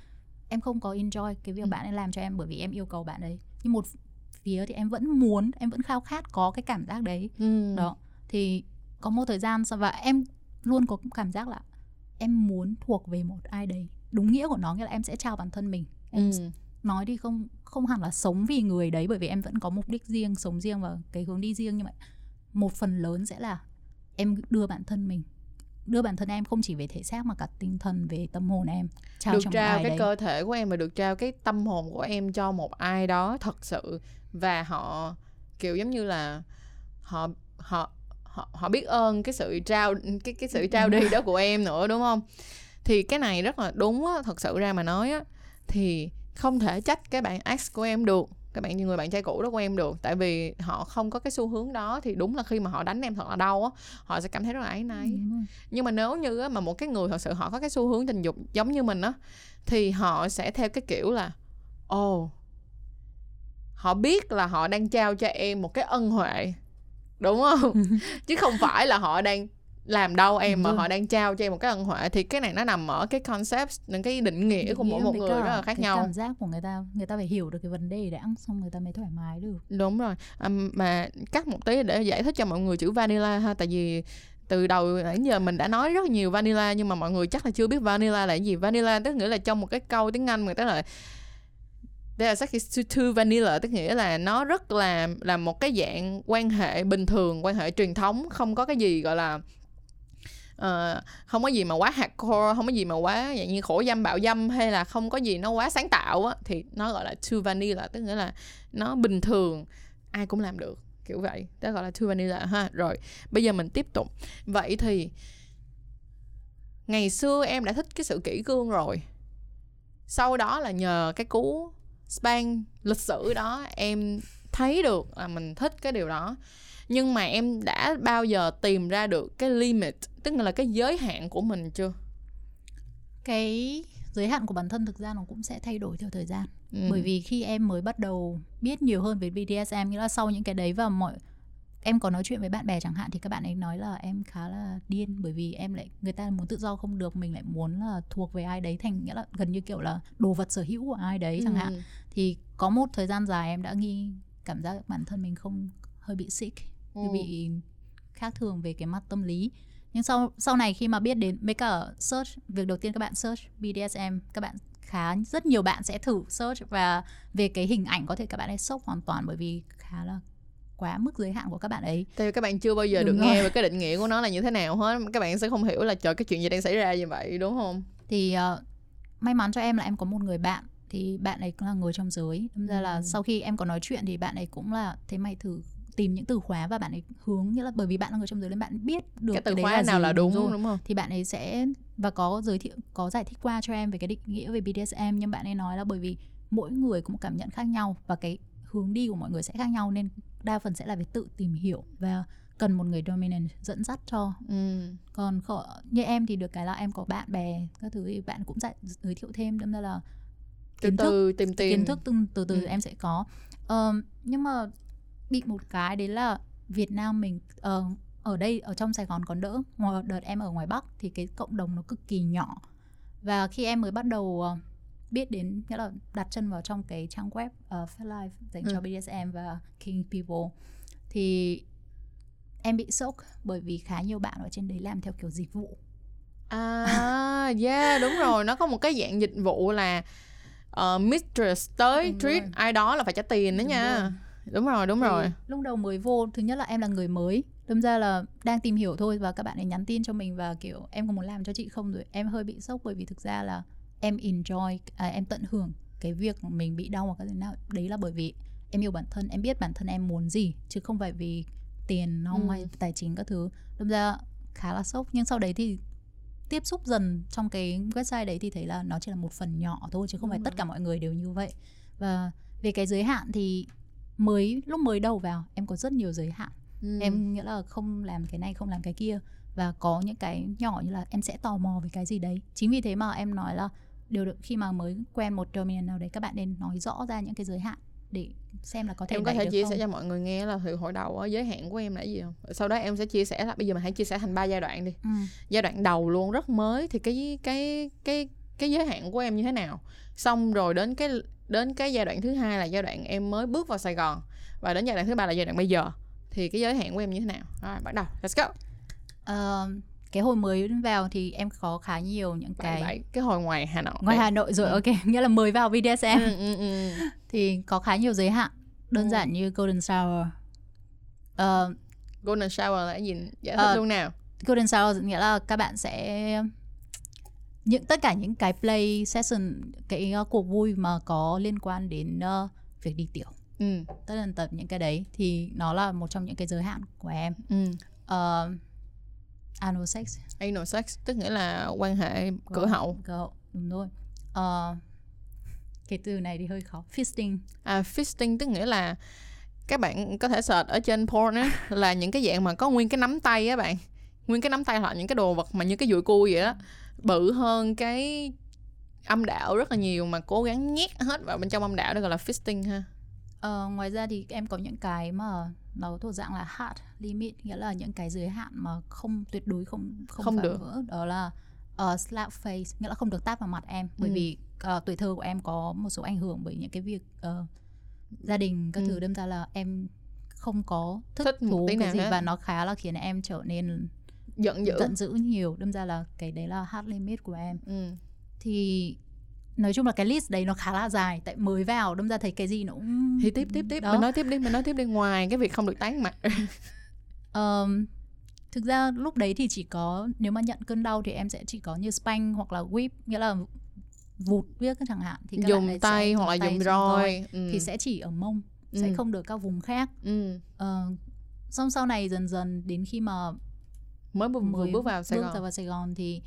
em không có enjoy cái việc Ừ. bạn ấy làm cho em bởi vì em yêu cầu bạn ấy nhưng một phía thì em vẫn muốn em vẫn khao khát có cái cảm giác đấy ừ. đó thì có một thời gian và em luôn có cảm giác là em muốn thuộc về một ai đấy đúng nghĩa của nó nghĩa là em sẽ trao bản thân mình em Ừ. nói đi không không hẳn là sống vì người đấy bởi vì em vẫn có mục đích riêng sống riêng và cái hướng đi riêng nhưng mà một phần lớn sẽ là em đưa bản thân mình đưa bản thân em không chỉ về thể xác mà cả tinh thần về tâm hồn em trao được cho trao cái đấy. cơ thể của em và được trao cái tâm hồn của em cho một ai đó thật sự. Và họ kiểu giống như là họ họ họ họ biết ơn cái sự trao cái cái sự trao đi đó của em nữa đúng không? Thì cái này rất là đúng á thật sự ra mà nói á thì không thể trách cái bạn ex của em được các bạn như người bạn trai cũ đó của em được. Tại vì họ không có cái xu hướng đó thì đúng là khi mà họ đánh em thật là đau á họ sẽ cảm thấy rất là áy náy. Đúng rồi. nhưng mà nếu như á, mà một cái người thật sự họ có cái xu hướng tình dục giống như mình á thì họ sẽ theo cái kiểu là ồ họ biết là họ đang trao cho em một cái ân huệ. Đúng không? Chứ không phải là họ đang làm đau em mà rồi. họ đang trao cho em một cái ân huệ thì cái này nó nằm ở cái concept những cái định nghĩa của mỗi một người cả rất là khác cái nhau. cảm giác của người ta người ta phải hiểu được cái vấn đề đã xong người ta mới thoải mái được. Đúng rồi. Ừm, mà cắt một tí để giải thích cho mọi người chữ vanilla ha tại vì từ đầu đến giờ mình đã nói rất nhiều vanilla nhưng mà mọi người chắc là chưa biết vanilla là gì. Vanilla tức nghĩa là trong một cái câu tiếng anh người ta là There are sex is too vanilla tức nghĩa là nó rất là là một cái dạng quan hệ bình thường quan hệ truyền thống không có cái gì gọi là uh, không có gì mà quá hardcore không có gì mà quá dạng như khổ dâm bạo dâm hay là không có gì nó quá sáng tạo á thì nó gọi là too vanilla tức nghĩa là nó bình thường ai cũng làm được kiểu vậy. Đó gọi là too vanilla ha. Rồi bây giờ mình tiếp tục. Vậy thì ngày xưa em đã thích cái sự kỹ cương rồi. Sau đó là nhờ cái cú span lịch sử đó em thấy được là mình thích cái điều đó nhưng mà em đã bao giờ tìm ra được cái limit tức là cái giới hạn của mình chưa cái giới hạn của bản thân thực ra nó cũng sẽ thay đổi theo thời gian ừ. bởi vì khi em mới bắt đầu biết nhiều hơn về BDSM nghĩa là sau những cái đấy và mọi em có nói chuyện với bạn bè chẳng hạn thì các bạn ấy nói là em khá là điên bởi vì em lại người ta muốn tự do không được mình lại muốn là thuộc về ai đấy thành nghĩa là gần như kiểu là đồ vật sở hữu của ai đấy chẳng hạn Ừ. thì có một thời gian dài em đã nghi cảm giác bản thân mình không hơi bị sick Ừ. bị khác thường về cái mặt tâm lý nhưng sau sau này khi mà biết đến mấy cả search việc đầu tiên các bạn search BDSM các bạn khá rất nhiều bạn sẽ thử search và về cái hình ảnh có thể các bạn ấy sốc hoàn toàn bởi vì khá là quá mức giới hạn của các bạn ấy Tại vì các bạn chưa bao giờ Đúng được rồi. nghe về cái định nghĩa của nó là như thế nào hết Các bạn sẽ không hiểu là trời cái chuyện gì đang xảy ra như vậy đúng không? thì ờ, may mắn cho em là em có một người bạn thì bạn ấy cũng là người trong giới Đâm ra là sau khi em có nói chuyện thì bạn ấy cũng là thế mày thử tìm những từ khóa và bạn ấy hướng nghĩa là bởi vì bạn là người trong giới nên bạn biết được Cái từ khóa nào gì, là đúng rồi. đúng không? thì bạn ấy sẽ và có giới thiệu có giải thích qua cho em về cái định nghĩa về BDSM nhưng bạn ấy nói là bởi vì mỗi người có một cảm nhận khác nhau và cái hướng đi của mọi người sẽ khác nhau nên đa phần sẽ là về tự tìm hiểu và cần một người dominant dẫn dắt cho Ừ. còn khổ, như em thì được cái là em có bạn bè các thứ thì bạn cũng giải, giới thiệu thêm đâm ra là Từ kiến thức từ tìm tìm kiến thức từ từ, từ Ừ. em sẽ có Ờm, nhưng mà bị một cái đấy là Việt Nam mình ờ, ở đây ở trong Sài Gòn còn đỡ ngoài đợt em ở ngoài Bắc thì cái cộng đồng nó cực kỳ nhỏ và khi em mới bắt đầu ờ, biết đến nghĩa là đặt chân vào trong cái trang web uh, FetLife dành cho Ừ. BDSM và King People thì em bị sốc bởi vì khá nhiều bạn ở trên đấy làm theo kiểu dịch vụ À yeah đúng rồi Nó có một cái dạng dịch vụ là uh, Mistress tới Đúng treat rồi. ai đó là phải trả tiền đó Đúng nha rồi. Đúng rồi đúng Thì rồi. lúc đầu mới vô thứ nhất là em là người mới. Đâm ra là đang tìm hiểu thôi và các bạn ấy nhắn tin cho mình và kiểu em có muốn làm cho chị không rồi em hơi bị sốc bởi vì thực ra là em enjoy à, em tận hưởng cái việc mình bị đau hoặc cái gì nào. Đấy là bởi vì em yêu bản thân em biết bản thân em muốn gì chứ không phải vì tiền nong Ừ. hay tài chính các thứ. Đâm ra khá là sốc. Nhưng sau đấy thì tiếp xúc dần trong cái website đấy thì thấy là nó chỉ là một phần nhỏ thôi chứ không phải Ừ. tất cả mọi người đều như vậy. Và về cái giới hạn thì mới lúc mới đầu vào em có rất nhiều giới hạn Ừ. em nghĩa là không làm cái này không làm cái kia và có những cái nhỏ như là em sẽ tò mò về cái gì đấy chính vì thế mà em nói là điều được khi mà mới quen một domain nào đấy các bạn nên nói rõ ra những cái giới hạn để xem là có thể em có thể chia không? sẻ cho mọi người nghe là từ hồi đầu á, giới hạn của em là gì không sau đó em sẽ chia sẻ là bây giờ mình hãy chia sẻ thành ba giai đoạn đi ừ. giai đoạn đầu luôn rất mới thì cái cái cái cái giới hạn của em như thế nào xong rồi đến cái đến cái giai đoạn thứ hai là giai đoạn em mới bước vào Sài Gòn. Và đến giai đoạn thứ ba là giai đoạn bây giờ. Thì cái giới hạn của em như thế nào? Rồi bắt đầu. Let's go. Ờ, cái hồi mới vào thì em có khá nhiều những cái cái vậy cái hồi ngoài Hà Nội. Ngoài Hà Nội rồi Ừ. ok nghĩa là mới vào BDSM. Ừ, ừ, ừ. thì có khá nhiều giới hạn. Đơn Ừ. giản như golden shower. Ờ, golden shower là cái gì? Giải thích Ờ, luôn nào. Golden shower nghĩa là các bạn sẽ những tất cả những cái play session cái uh, cuộc vui mà có liên quan đến uh, việc đi tiểu. Ừ. Tất tần tật những cái đấy thì nó là một trong những cái giới hạn của em. Ừ. Uh, anal sex. Anal sex tức nghĩa là quan hệ cửa Vâng. hậu. cửa hậu đúng rồi. Ờ, cái từ này thì hơi khó. Fisting. À fisting tức nghĩa là các bạn có thể search ở trên porn á là những cái dạng mà có nguyên cái nắm tay á bạn. Nguyên cái nắm tay hoặc những cái đồ vật mà như cái dùi cui vậy đó bự hơn cái âm đạo rất là nhiều mà cố gắng nhét hết vào bên trong âm đạo đó gọi là fisting ha Ờ, ngoài ra thì em có những cái mà nó thuộc dạng là hard limit nghĩa là những cái giới hạn mà không tuyệt đối không không, Không được. vỡ đó là uh, slap face nghĩa là không được tát vào mặt em bởi Ừ. vì uh, tuổi thơ của em có một số ảnh hưởng bởi những cái việc uh, gia đình các Ừ. thứ đâm ra là em không có thích, thú cái gì hết. và nó khá là khiến em trở nên giận dữ giận dữ nhiều đâm ra là cái đấy là hard limit của em ừ. thì nói chung là cái list đấy nó khá là dài tại mới vào đâm ra thấy cái gì nó cũng thì tiếp tiếp tiếp Đó. mình nói tiếp đi mình nói tiếp đi ngoài cái việc không được tán mặt Ờm, thực ra lúc đấy thì chỉ có nếu mà nhận cơn đau thì em sẽ chỉ có như spank hoặc là whip nghĩa là vụt viết chẳng hạn thì các bạn dùng sẽ tay hoặc là tay, dùng roi ừ. thì sẽ chỉ ở mông sẽ Ừ. không được các vùng khác ừ. Ờ, xong sau này dần dần đến khi mà mới vừa, mới bước vào Sài bước Gòn. vào Sài Gòn thì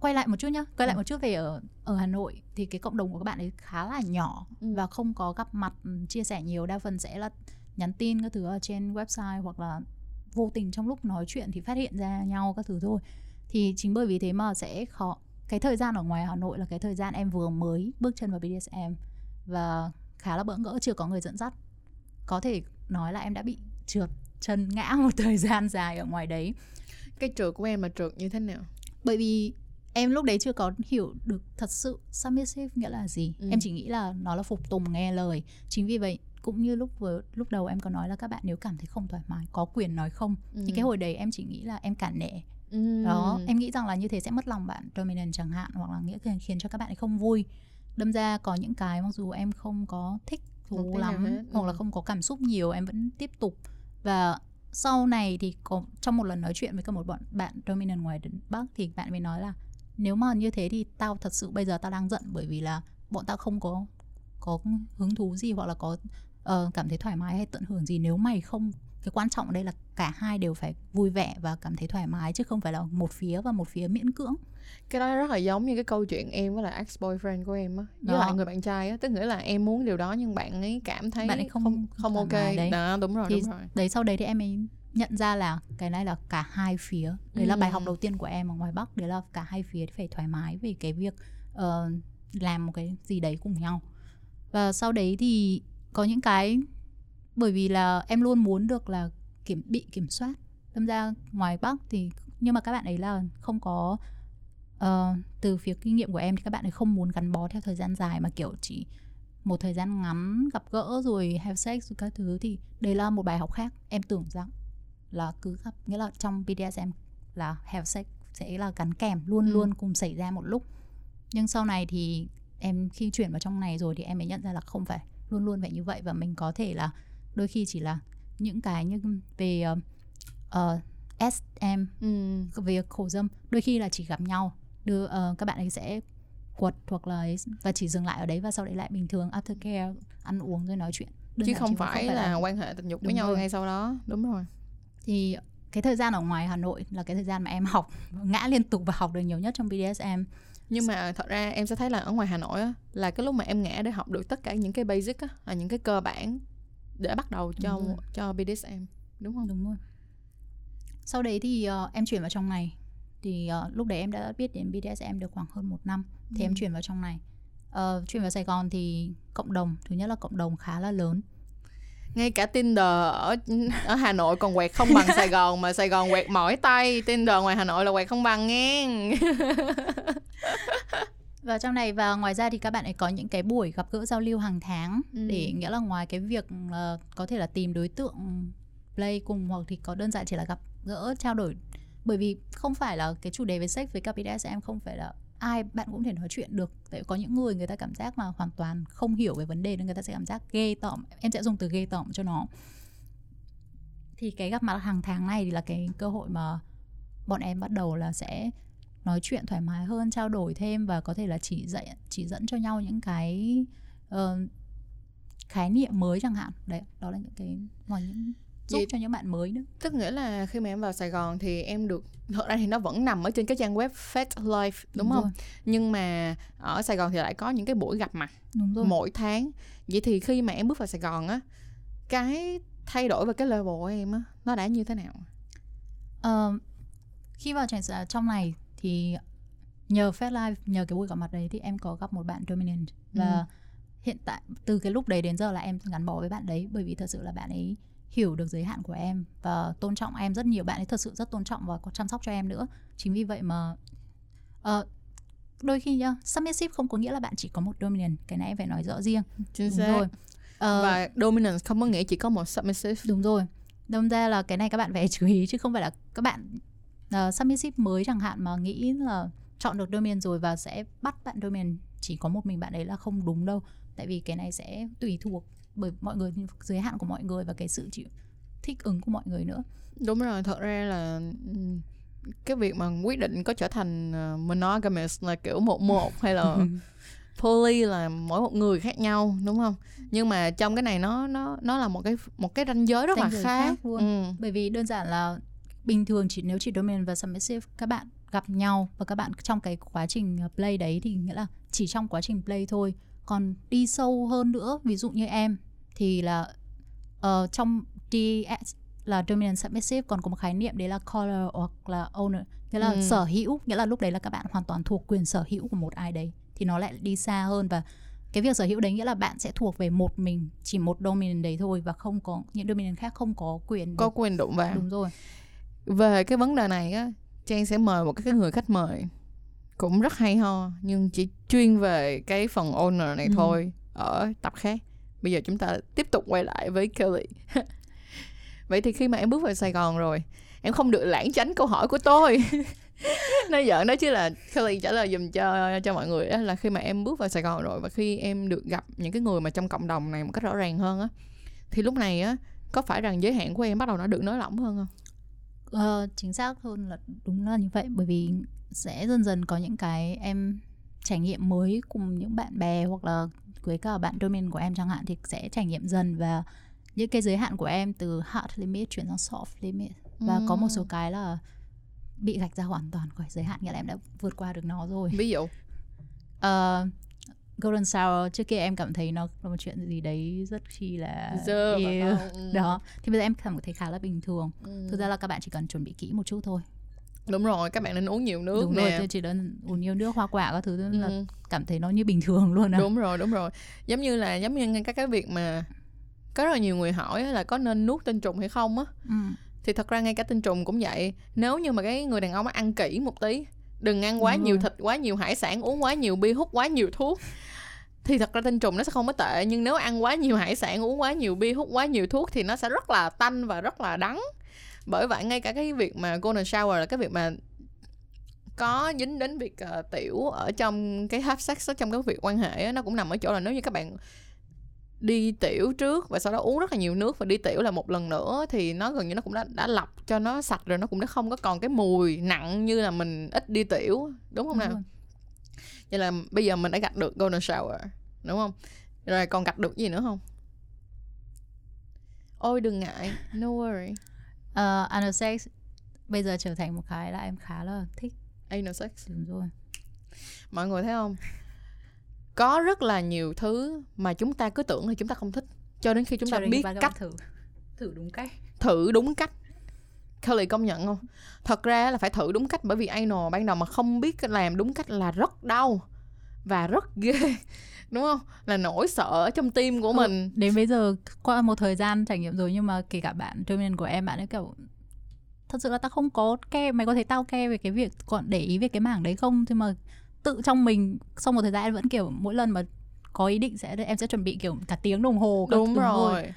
quay lại một chút nhá. Quay lại Ừ. một chút về ở ở Hà Nội thì cái cộng đồng của các bạn ấy khá là nhỏ Ừ. và không có gặp mặt ừ, chia sẻ nhiều. Đa phần sẽ là nhắn tin các thứ ở trên website hoặc là vô tình trong lúc nói chuyện thì phát hiện ra nhau các thứ thôi. Thì chính bởi vì thế mà sẽ khó cái thời gian ở ngoài Hà Nội là cái thời gian em vừa mới bước chân vào BDSM và khá là bỡ ngỡ chưa có người dẫn dắt. Có thể nói là em đã bị trượt chân ngã một thời gian dài ở ngoài đấy cái trượt của em là trượt như thế nào bởi vì em lúc đấy chưa có hiểu được thật sự submissive nghĩa là gì Ừ. em chỉ nghĩ là nó là phục tùng nghe lời chính vì vậy cũng như lúc vừa lúc đầu em có nói là các bạn nếu cảm thấy không thoải mái có quyền nói không ừ. thì cái hồi đấy em chỉ nghĩ là em cản nể ừ. đó em nghĩ rằng là như thế sẽ mất lòng bạn dominant chẳng hạn hoặc là nghĩa là khiến cho các bạn ấy không vui đâm ra có những cái mặc dù em không có thích thú lắm hết, hoặc là ừ. không có cảm xúc nhiều em vẫn tiếp tục và sau này thì có trong một lần nói chuyện với cả một bọn bạn dominant ngoài bắc thì bạn mới nói là nếu mà như thế thì tao thật sự bây giờ tao đang giận bởi vì là bọn tao không có có hứng thú gì hoặc là có uh, cảm thấy thoải mái hay tận hưởng gì. Nếu mày không cái quan trọng ở đây là cả hai đều phải vui vẻ và cảm thấy thoải mái chứ không phải là một phía và một phía miễn cưỡng cái đó rất là giống như cái câu chuyện em với lại ex boyfriend của em á. Với Đó. lại người bạn trai á. Tức nghĩa là em muốn điều đó nhưng bạn ấy cảm thấy Bạn ấy không- không không ok. đấy. đó đúng rồi Thì- đúng rồi. đấy sau đấy thì em ấy nhận ra là cái này là cả hai phía. Đấy là bài học Ừ. đầu tiên của em ở ngoài bắc. Đấy là cả hai phía phải thoải mái về cái việc ờ, làm một cái gì đấy cùng nhau. Và sau đấy thì có những cái bởi vì là em luôn muốn được là kiểm bị kiểm soát. Đâm ra ngoài bắc thì nhưng mà các bạn ấy là không có ờ, từ phía kinh nghiệm của em thì các bạn ấy không muốn gắn bó theo thời gian dài mà kiểu chỉ một thời gian ngắn gặp gỡ rồi have sex rồi các thứ thì đấy là một bài học khác em tưởng rằng là cứ gặp nghĩa là trong BDSM là have sex sẽ là gắn kèm luôn Ừ. luôn cùng xảy ra một lúc nhưng sau này thì em khi chuyển vào trong này rồi thì em mới nhận ra là không phải luôn luôn phải như vậy và mình có thể là đôi khi chỉ là những cái như về uh, uh, SM ừ. về khổ dâm đôi khi là chỉ gặp nhau đưa ờ, các bạn ấy sẽ quật hoặc là ấy, và chỉ dừng lại ở đấy và sau đấy lại bình thường aftercare ăn uống rồi nói chuyện. Đơn chứ không chỉ phải là quan hệ tình dục với nhau rồi. ngay sau đó. Đúng rồi. Thì cái thời gian ở ngoài Hà Nội là cái thời gian mà em học ngã liên tục và học được nhiều nhất trong BDSM nhưng mà thật ra em sẽ thấy là ở ngoài Hà Nội á là cái lúc mà em ngã để học được tất cả những cái basic á là những cái cơ bản để bắt đầu cho cho BDSM đúng không? Đúng rồi. Sau đấy thì uh, em chuyển vào trong này thì uh, lúc đấy em đã biết đến BDSM được khoảng hơn một năm thì ừ. em chuyển vào trong này uh, chuyển vào Sài Gòn thì cộng đồng thứ nhất là cộng đồng khá là lớn ngay cả Tinder ở ở Hà Nội còn quẹt không bằng Sài Gòn mà Sài Gòn quẹt mỏi tay Tinder ngoài Hà Nội là quẹt không bằng nghe và trong này và ngoài ra thì các bạn ấy có những cái buổi gặp gỡ giao lưu hàng tháng ừ. để nghĩa là ngoài cái việc uh, có thể là tìm đối tượng play cùng hoặc thì có đơn giản chỉ là gặp gỡ trao đổi bởi vì không phải là cái chủ đề về sex với BDSM không phải là ai bạn cũng thể nói chuyện được. Tại có những người người ta cảm giác mà hoàn toàn không hiểu về vấn đề nên người ta sẽ cảm giác ghê tởm. Em sẽ dùng từ ghê tởm cho nó. Thì cái gặp mặt hàng tháng này thì là cái cơ hội mà bọn em bắt đầu là sẽ nói chuyện thoải mái hơn trao đổi thêm và có thể là chỉ dạy chỉ dẫn cho nhau những cái uh, khái niệm mới chẳng hạn. Đấy đó là những cái ngoài những giúp Vậy, cho những bạn mới nữa tức nghĩa là khi mà em vào Sài Gòn thì em được thật ra thì nó vẫn nằm ở trên cái trang web Fat Life đúng, đúng không rồi. nhưng mà ở Sài Gòn thì lại có những cái buổi gặp mặt đúng rồi. mỗi tháng vậy thì khi mà em bước vào Sài Gòn á cái thay đổi về cái level của em á nó đã như thế nào uh, khi vào trong này thì nhờ Fat Life nhờ cái buổi gặp mặt đấy thì em có gặp một bạn dominant và ừ. hiện tại từ cái lúc đấy đến giờ là em gắn bó với bạn đấy bởi vì thật sự là bạn ấy hiểu được giới hạn của em và tôn trọng em rất nhiều. Bạn ấy thật sự rất tôn trọng và có chăm sóc cho em nữa. Chính vì vậy mà uh, đôi khi nhá submissive không có nghĩa là bạn chỉ có một dominant. Cái này em phải nói rõ riêng. Chính xác. rồi. Uh, và dominant không có nghĩa chỉ có một submissive. đúng rồi. Đâm ra là cái này các bạn phải chú ý chứ không phải là các bạn uh, submissive mới chẳng hạn mà nghĩ là chọn được dominant rồi và sẽ bắt bạn dominant chỉ có một mình bạn ấy là không đúng đâu. Tại vì cái này sẽ tùy thuộc bởi mọi người giới hạn của mọi người và cái sự chịu thích ứng của mọi người nữa. Đúng rồi thật ra là cái việc mà quyết định có trở thành ờ, monogamous là kiểu một một hay là poly là mỗi một người khác nhau đúng không? Nhưng mà trong cái này nó nó nó là một cái một cái ranh giới rất ranh là khác, khác luôn. Ừ. bởi vì đơn giản là bình thường chỉ nếu chỉ dominant và submissive các bạn gặp nhau và các bạn trong cái quá trình play đấy thì nghĩa là chỉ trong quá trình play thôi. Còn đi sâu hơn nữa ví dụ như em thì là uh, trong DS là dominant submissive còn có một khái niệm đấy là caller hoặc là owner nghĩa là ừ. sở hữu nghĩa là lúc đấy là các bạn hoàn toàn thuộc quyền sở hữu của một ai đấy thì nó lại đi xa hơn và cái việc sở hữu đấy nghĩa là bạn sẽ thuộc về một mình chỉ một dominant đấy thôi và không có những dominant khác không có quyền có quyền đụng vào đúng rồi về cái vấn đề này á trang sẽ mời một cái người khách mời cũng rất hay ho nhưng chỉ chuyên về cái phần owner này ừ. thôi ở tập khác bây giờ chúng ta tiếp tục quay lại với Kelly. Vậy thì khi mà em bước vào Sài Gòn rồi em không được lãng tránh câu hỏi của tôi. Nói giỡn đó chứ là Kelly trả lời dùm cho cho mọi người đó là khi mà em bước vào Sài Gòn rồi và khi em được gặp những cái người mà trong cộng đồng này một cách rõ ràng hơn á thì lúc này á có phải rằng giới hạn của em bắt đầu nó được nới lỏng hơn không? Ờ, chính xác hơn là đúng là như vậy. Bởi vì sẽ dần dần có những cái em trải nghiệm mới cùng những bạn bè hoặc là với cả bạn domain của em chẳng hạn thì sẽ trải nghiệm dần và những cái giới hạn của em từ hard limit chuyển sang soft limit và ừ. có một số cái là bị gạch ra hoàn toàn khỏi giới hạn nghĩa là em đã vượt qua được nó rồi ví dụ uh, Golden Shower trước kia em cảm thấy nó là một chuyện gì đấy rất chi là Dơ yêu. Ừ. đó thì bây giờ em cảm thấy khá là bình thường ừ. thực ra là các bạn chỉ cần chuẩn bị kỹ một chút thôi đúng rồi các bạn nên uống nhiều nước đúng nè. rồi chỉ đơn uống nhiều nước hoa quả các thứ ừ. là cảm thấy nó như bình thường luôn à. đúng rồi đúng rồi giống như là giống như các cái việc mà có rất là nhiều người hỏi là có nên nuốt tinh trùng hay không á ừ. thì thật ra ngay cả tinh trùng cũng vậy nếu như mà cái người đàn ông ăn kỹ một tí đừng ăn quá đúng nhiều rồi. thịt quá nhiều hải sản uống quá nhiều bia hút quá nhiều thuốc thì thật ra tinh trùng nó sẽ không có tệ nhưng nếu ăn quá nhiều hải sản uống quá nhiều bia hút quá nhiều thuốc thì nó sẽ rất là tanh và rất là đắng bởi vậy ngay cả cái việc mà golden shower là cái việc mà có dính đến việc uh, tiểu ở trong cái have sex trong cái việc quan hệ nó cũng nằm ở chỗ là nếu như các bạn đi tiểu trước và sau đó uống rất là nhiều nước và đi tiểu là một lần nữa thì nó gần như nó cũng đã đã lọc cho nó sạch rồi nó cũng đã không có còn cái mùi nặng như là mình ít đi tiểu đúng không nào? vậy là bây giờ mình đã gặt được golden shower đúng không? Rồi còn gặt được gì nữa không? Ôi đừng ngại no worry uh, anal sex bây giờ trở thành một cái là em khá là thích. Anal sex đúng rồi. Mọi người thấy không? Có rất là nhiều thứ mà chúng ta cứ tưởng là chúng ta không thích cho đến khi chúng ta biết cách thử. Thử đúng cách. Thử đúng cách. Kelly công nhận không? Thật ra là phải thử đúng cách bởi vì anal ban đầu mà không biết làm đúng cách là rất đau và rất ghê đúng không? Là nỗi sợ ở trong tim của mình. ừ, đến bây giờ qua một thời gian trải nghiệm rồi nhưng mà kể cả bạn training của em bạn ấy kiểu thật sự là tao không có ke mày có thể tao ke về cái việc còn để ý về cái mảng đấy không? Nhưng mà tự trong mình sau một thời gian em vẫn kiểu mỗi lần mà có ý định sẽ em sẽ chuẩn bị kiểu cả tiếng đồng hồ đúng rồi.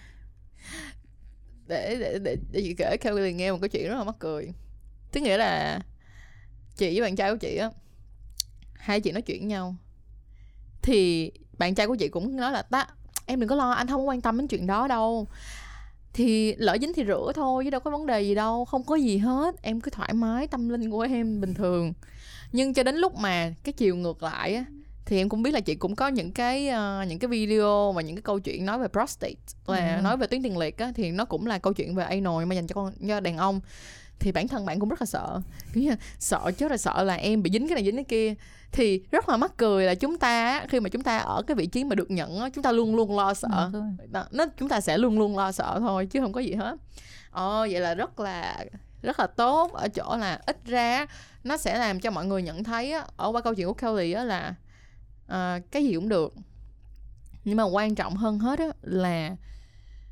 Để để để để chị kể Kelly nghe một cái chuyện rất là mắc cười. Tức nghĩa là chị với bạn trai của chị á hai chị nói chuyện với nhau thì bạn trai của chị cũng nói là ta em đừng có lo anh không quan tâm đến chuyện đó đâu. Thì lỡ dính thì rửa thôi chứ đâu có vấn đề gì đâu không có gì hết. Em cứ thoải mái tâm linh của em bình thường. Nhưng cho đến lúc mà cái chiều ngược lại á thì em cũng biết là chị cũng có những cái uh, những cái video và những cái câu chuyện nói về prostate là ừ. nói về tuyến tiền liệt á thì nó cũng là câu chuyện về anal mà dành cho con cho đàn ông thì bản thân bạn cũng rất là sợ. Như sợ chứ là sợ là em bị dính cái này dính cái kia. Thì rất là mắc cười là chúng ta khi mà chúng ta ở cái vị trí mà được nhận chúng ta luôn luôn lo sợ. Đó, nó chúng ta sẽ luôn luôn lo sợ thôi chứ không có gì hết. Ồ vậy là rất là rất là tốt. Ở chỗ là ít ra nó sẽ làm cho mọi người nhận thấy ở qua câu chuyện của Kelly á là uh, cái gì cũng được. Nhưng mà quan trọng hơn hết á là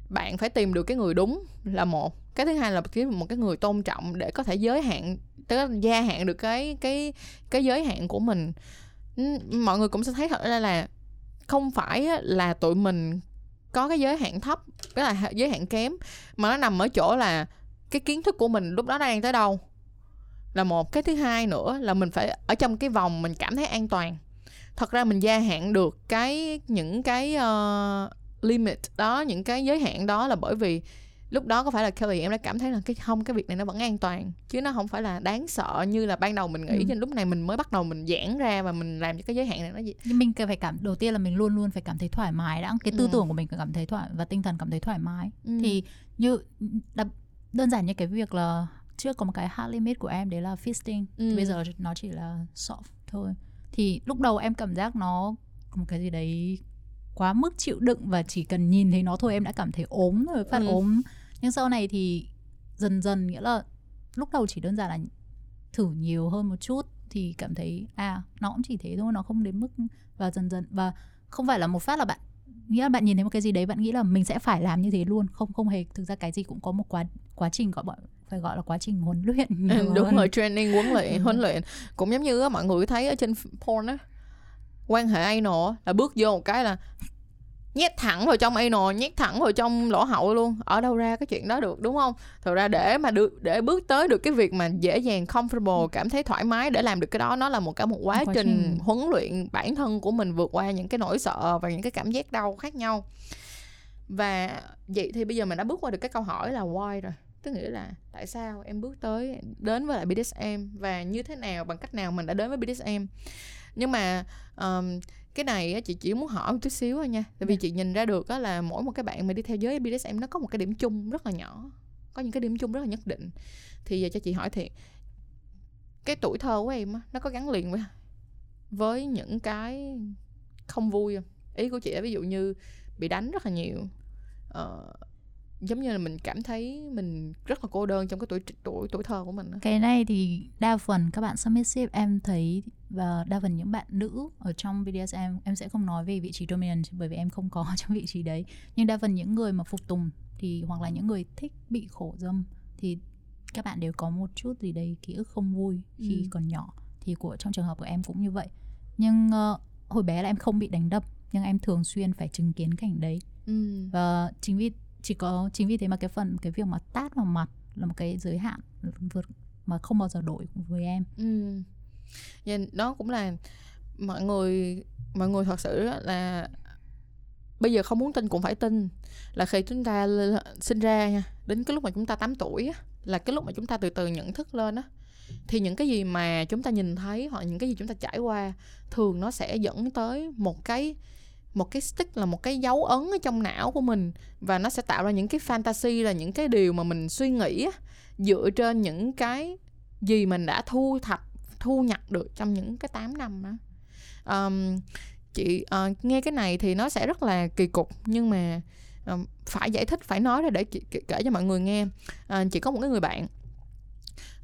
bạn phải tìm được cái người đúng là một cái thứ hai là kiếm một cái người tôn trọng để có thể giới hạn tức gia hạn được cái cái cái giới hạn của mình. Mọi người cũng sẽ thấy thật ra là không phải là tụi mình có cái giới hạn thấp cái là giới hạn kém mà nó nằm ở chỗ là cái kiến thức của mình lúc đó đang tới đâu. Là một. Cái thứ hai nữa là mình phải ở trong cái vòng mình cảm thấy an toàn. Thật ra mình gia hạn được cái những cái uh, limit đó những cái giới hạn đó là bởi vì lúc đó có phải là Kelly em đã cảm thấy là cái không cái việc này nó vẫn an toàn chứ nó không phải là đáng sợ như là ban đầu mình nghĩ ừ. cho lúc này mình mới bắt đầu mình giãn ra và mình làm cho cái giới hạn này nó gì nhưng mình phải cảm đầu tiên là mình luôn luôn phải cảm thấy thoải mái đã cái tư ừ. tưởng của mình phải cảm thấy thoải và tinh thần cảm thấy thoải mái ừ. thì như đơn giản như cái việc là trước có một cái hard limit của em đấy là fisting ừ. bây giờ nó chỉ là soft thôi thì lúc đầu em cảm giác nó một cái gì đấy quá mức chịu đựng và chỉ cần nhìn thấy nó thôi em đã cảm thấy ốm rồi phát ừ. ốm nhưng sau này thì dần dần nghĩa là lúc đầu chỉ đơn giản là thử nhiều hơn một chút thì cảm thấy à nó cũng chỉ thế thôi nó không đến mức và dần dần và không phải là một phát là bạn nghĩa là bạn nhìn thấy một cái gì đấy bạn nghĩ là mình sẽ phải làm như thế luôn. Không không hề thực ra cái gì cũng có một quá quá trình gọi bọn phải gọi là quá trình huấn luyện. Ừ, đúng rồi training huấn luyện huấn luyện. Cũng giống như mọi người thấy ở trên porn á quan hệ anal là bước vô một cái là nhét thẳng vào trong anal nhét thẳng vào trong lỗ hậu luôn. Ở đâu ra cái chuyện đó được đúng không? Thực ra để mà được để bước tới được cái việc mà dễ dàng comfortable cảm thấy thoải mái để làm được cái đó nó là một cả một quá, quá trình, trình. huấn luyện bản thân của mình vượt qua những cái nỗi sợ và những cái cảm giác đau khác nhau. Và vậy thì bây giờ mình đã bước qua được cái câu hỏi là why rồi. Tức nghĩa là tại sao em bước tới đến với lại BDSM và như thế nào bằng cách nào mình đã đến với BDSM nhưng mà um, cái này chị chỉ muốn hỏi một chút xíu thôi nha tại vì yeah. Dạ. chị nhìn ra được á, là mỗi một cái bạn mà đi theo giới BDSM nó có một cái điểm chung rất là nhỏ có những cái điểm chung rất là nhất định thì giờ cho chị hỏi thiệt cái tuổi thơ của em á, nó có gắn liền với với những cái không vui không ý của chị là ví dụ như bị đánh rất là nhiều uh, giống như là mình cảm thấy mình rất là cô đơn trong cái tuổi tuổi tuổi thơ của mình cái này thì đa phần các bạn submissive em thấy và đa phần những bạn nữ ở trong BDSM em sẽ không nói về vị trí dominant bởi vì em không có trong vị trí đấy nhưng đa phần những người mà phục tùng thì hoặc là những người thích bị khổ dâm thì các bạn đều có một chút gì đấy ký ức không vui khi ừ. còn nhỏ thì của trong trường hợp của em cũng như vậy nhưng uh, hồi bé là em không bị đánh đập nhưng em thường xuyên phải chứng kiến cảnh đấy ừ. và chính vì chỉ có chính vì thế mà cái phần cái việc mà tát vào mặt là một cái giới hạn vượt mà không bao giờ đổi với em ừ. Nên đó cũng là mọi người mọi người thật sự là bây giờ không muốn tin cũng phải tin là khi chúng ta sinh ra nha, đến cái lúc mà chúng ta 8 tuổi là cái lúc mà chúng ta từ từ nhận thức lên á, thì những cái gì mà chúng ta nhìn thấy hoặc những cái gì chúng ta trải qua thường nó sẽ dẫn tới một cái một cái stick là một cái dấu ấn ở trong não của mình và nó sẽ tạo ra những cái fantasy là những cái điều mà mình suy nghĩ dựa trên những cái gì mình đã thu thập thu nhập được trong những cái 8 năm đó um, chị uh, nghe cái này thì nó sẽ rất là kỳ cục nhưng mà um, phải giải thích phải nói ra để chị kể cho mọi người nghe. Uh, chị có một cái người bạn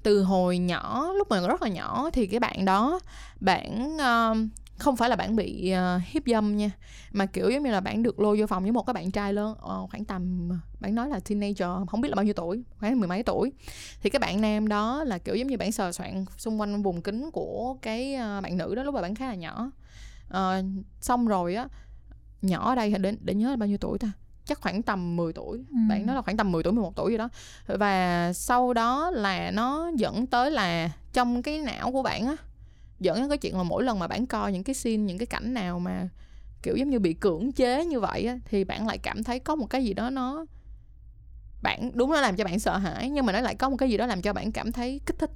từ hồi nhỏ lúc mà rất là nhỏ thì cái bạn đó bạn uh, không phải là bạn bị uh, hiếp dâm nha mà kiểu giống như là bạn được lôi vô phòng với một cái bạn trai lớn uh, khoảng tầm bạn nói là teenager không biết là bao nhiêu tuổi khoảng mười mấy tuổi. Thì cái bạn nam đó là kiểu giống như bạn sờ soạn xung quanh vùng kính của cái uh, bạn nữ đó lúc mà bạn khá là nhỏ. Uh, xong rồi á nhỏ ở đây để để nhớ là bao nhiêu tuổi ta? Chắc khoảng tầm 10 tuổi ừ. bạn nói là khoảng tầm 10 tuổi 11 tuổi gì đó. Và sau đó là nó dẫn tới là trong cái não của bạn á dẫn đến cái chuyện là mỗi lần mà bạn coi những cái scene, những cái cảnh nào mà, kiểu, giống như bị cưỡng chế như vậy á, thì bạn lại cảm thấy có một cái gì đó nó bạn, đúng nó làm cho bạn sợ hãi, nhưng mà nó lại có một cái gì đó làm cho bạn cảm thấy kích thích.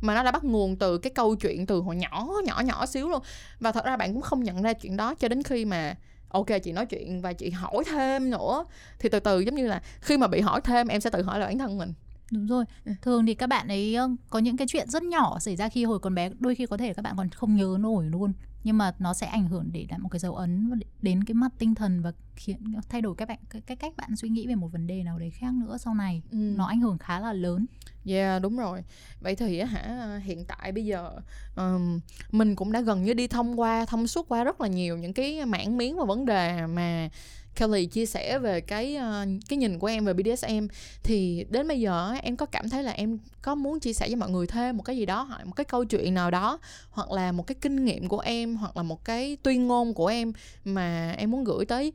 Mà nó đã bắt nguồn từ cái câu chuyện từ hồi nhỏ nhỏ nhỏ xíu luôn. Và thật ra bạn cũng không nhận ra chuyện đó cho đến khi mà, ok, chị nói chuyện và chị hỏi thêm nữa. Thì từ từ giống như là khi mà bị hỏi thêm, em sẽ tự hỏi lại bản thân mình đúng rồi. Ừ. thường thì các bạn ấy có những cái chuyện rất nhỏ xảy ra khi hồi còn bé đôi khi có thể các bạn còn không nhớ nổi luôn. Nhưng mà nó sẽ ảnh hưởng để lại một cái dấu ấn đến cái mặt tinh thần và khiến thay đổi các bạn cái, cái cách bạn suy nghĩ về một vấn đề nào đấy khác nữa sau này. Ừ. nó ảnh hưởng khá là lớn. Yeah đúng rồi. Vậy thì hả hiện tại bây giờ um, Mình cũng đã gần như đi thông qua Thông suốt qua rất là nhiều những cái mảng miếng và vấn đề mà Kelly chia sẻ về cái ờ, cái nhìn của em về BDSM thì đến bây giờ em có cảm thấy là em có muốn chia sẻ với mọi người thêm một cái gì đó hoặc một cái câu chuyện nào đó hoặc là một cái kinh nghiệm của em hoặc là một cái tuyên ngôn của em mà em muốn gửi tới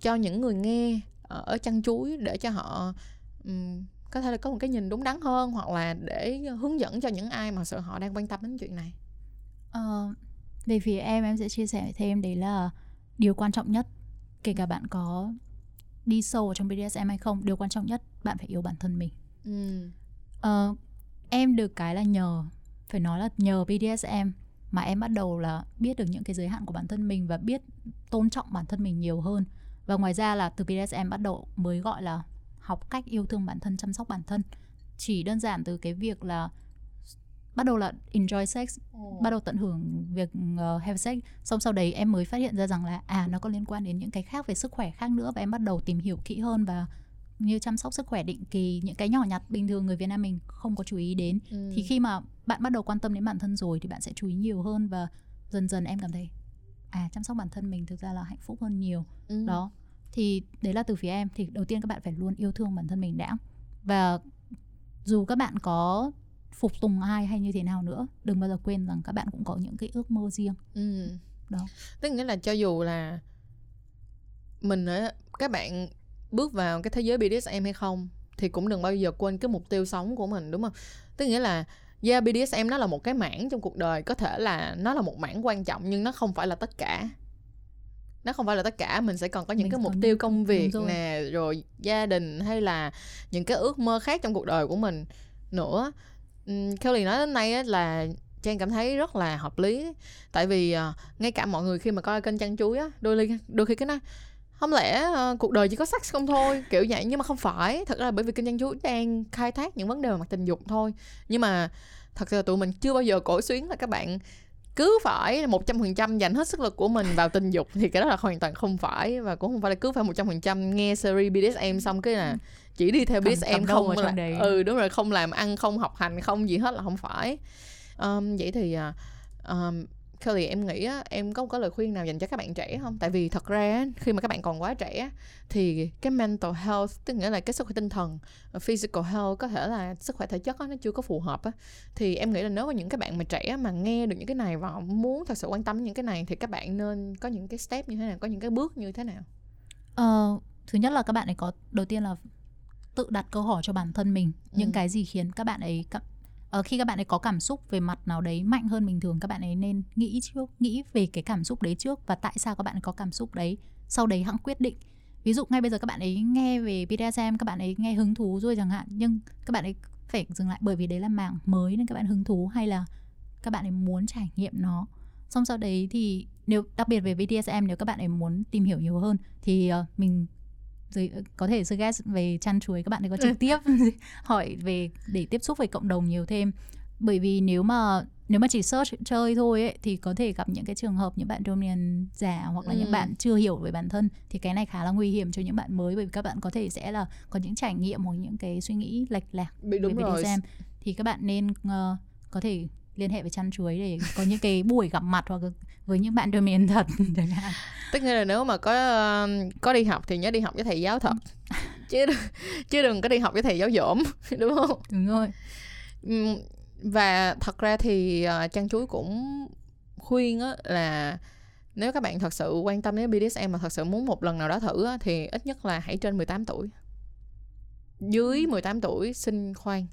cho những người nghe ở chăn chuối để cho họ um, có thể là có một cái nhìn đúng đắn hơn hoặc là để hướng dẫn cho những ai mà sự họ đang quan tâm đến chuyện này. Uh, về phía em em sẽ chia sẻ thêm đấy là điều quan trọng nhất kể cả bạn có đi sâu trong BDSM hay không điều quan trọng nhất bạn phải yêu bản thân mình. Ừ. uh, em được cái là nhờ phải nói là nhờ BDSM mà em bắt đầu là biết được những cái giới hạn của bản thân mình và biết tôn trọng bản thân mình nhiều hơn. Và ngoài ra là từ BDSM bắt đầu mới gọi là học cách yêu thương bản thân chăm sóc bản thân. Chỉ đơn giản từ cái việc là bắt đầu là enjoy sex oh. bắt đầu tận hưởng việc uh, have sex xong sau đấy em mới phát hiện ra rằng là à nó có liên quan đến những cái khác về sức khỏe khác nữa và em bắt đầu tìm hiểu kỹ hơn và như chăm sóc sức khỏe định kỳ những cái nhỏ nhặt bình thường người Việt Nam mình không có chú ý đến ừ. thì khi mà bạn bắt đầu quan tâm đến bản thân rồi thì bạn sẽ chú ý nhiều hơn và dần dần em cảm thấy à chăm sóc bản thân mình thực ra là hạnh phúc hơn nhiều ừ. đó thì đấy là từ phía em thì đầu tiên các bạn phải luôn yêu thương bản thân mình đã và dù các bạn có phục tùng ai hay như thế nào nữa? Đừng bao giờ quên rằng các bạn cũng có những cái ước mơ riêng. Ừ. đó. Tức nghĩa là cho dù là mình các bạn bước vào cái thế giới BDSM hay không thì cũng đừng bao giờ quên cái mục tiêu sống của mình đúng không? Tức nghĩa là yeah BDSM nó là một cái mảng trong cuộc đời có thể là nó là một mảng quan trọng nhưng nó không phải là tất cả. Nó không phải là tất cả mình sẽ còn có những mình cái mục tiêu công việc rồi. nè rồi gia đình hay là những cái ước mơ khác trong cuộc đời của mình nữa Kelly nói đến nay là Trang cảm thấy rất là hợp lý. Tại vì uh, ngay cả mọi người khi mà coi kênh chăn chuối á đôi khi đôi khi cái nói không lẽ uh, cuộc đời chỉ có sex không thôi? Kiểu vậy nhưng mà không phải. Thật ra là bởi vì kênh chăn chuối đang khai thác những vấn đề về mặt tình dục thôi. Nhưng mà thật sự là tụi mình chưa bao giờ cổ xuyến là các bạn cứ phải một trăm phần trăm dành hết sức lực của mình vào tình dục thì cái đó là hoàn toàn không phải và cũng không phải là cứ phải một trăm phần trăm nghe series BDSM xong cái là chỉ đi theo BDSM cầm không là ừ đúng rồi không làm ăn không học hành không gì hết là không phải. Um, vậy thì um, Kelly em nghĩ á, em có có lời khuyên nào dành cho các bạn trẻ không? Tại vì thật ra khi mà các bạn còn quá trẻ thì cái mental health tức nghĩa là cái sức khỏe tinh thần, physical health có thể là sức khỏe thể chất á, nó chưa có phù hợp á. Thì em nghĩ là nếu mà những cái bạn mà trẻ mà nghe được những cái này và muốn thật sự quan tâm những cái này thì các bạn nên có những cái step như thế nào, có những cái bước như thế nào? Ờ, thứ nhất là các bạn ấy có đầu tiên là tự đặt câu hỏi cho bản thân mình ừ. những cái gì khiến các bạn ấy Ờ, khi các bạn ấy có cảm xúc về mặt nào đấy mạnh hơn bình thường các bạn ấy nên nghĩ trước nghĩ về cái cảm xúc đấy trước và tại sao các bạn ấy có cảm xúc đấy. Sau đấy hãng quyết định. Ví dụ ngay bây giờ các bạn ấy nghe về BDSM các bạn ấy nghe hứng thú rồi chẳng hạn nhưng các bạn ấy phải dừng lại bởi vì đấy là mảng mới nên các bạn hứng thú hay là các bạn ấy muốn trải nghiệm nó. Xong sau đấy thì nếu đặc biệt về BDSM nếu các bạn ấy muốn tìm hiểu nhiều hơn thì uh, mình rồi có thể suggest về chăn chuối các bạn ấy có trực tiếp hỏi về để tiếp xúc với cộng đồng nhiều thêm bởi vì nếu mà nếu mà chỉ search chơi thôi ấy, thì có thể gặp những cái trường hợp những bạn dominant giả hoặc là ừ. những bạn chưa hiểu về bản thân thì cái này khá là nguy hiểm cho những bạn mới bởi vì các bạn có thể sẽ là có những trải nghiệm hoặc những cái suy nghĩ lệch lạc Bị đúng về rồi. BDSM thì các bạn nên uh, có thể liên hệ với chăn chuối để có những cái buổi gặp mặt hoặc với những bạn domain thật chẳng hạn. Tất nhiên là nếu mà có có đi học thì nhớ đi học với thầy giáo thật. Chứ chứ đừng có đi học với thầy giáo dỗm đúng không? Đúng rồi. Và thật ra thì uh, chăn chuối cũng khuyên á là nếu các bạn thật sự quan tâm đến BDSM mà thật sự muốn một lần nào đó thử á, thì ít nhất là hãy trên 18 tuổi. Dưới 18 tuổi xin khoan.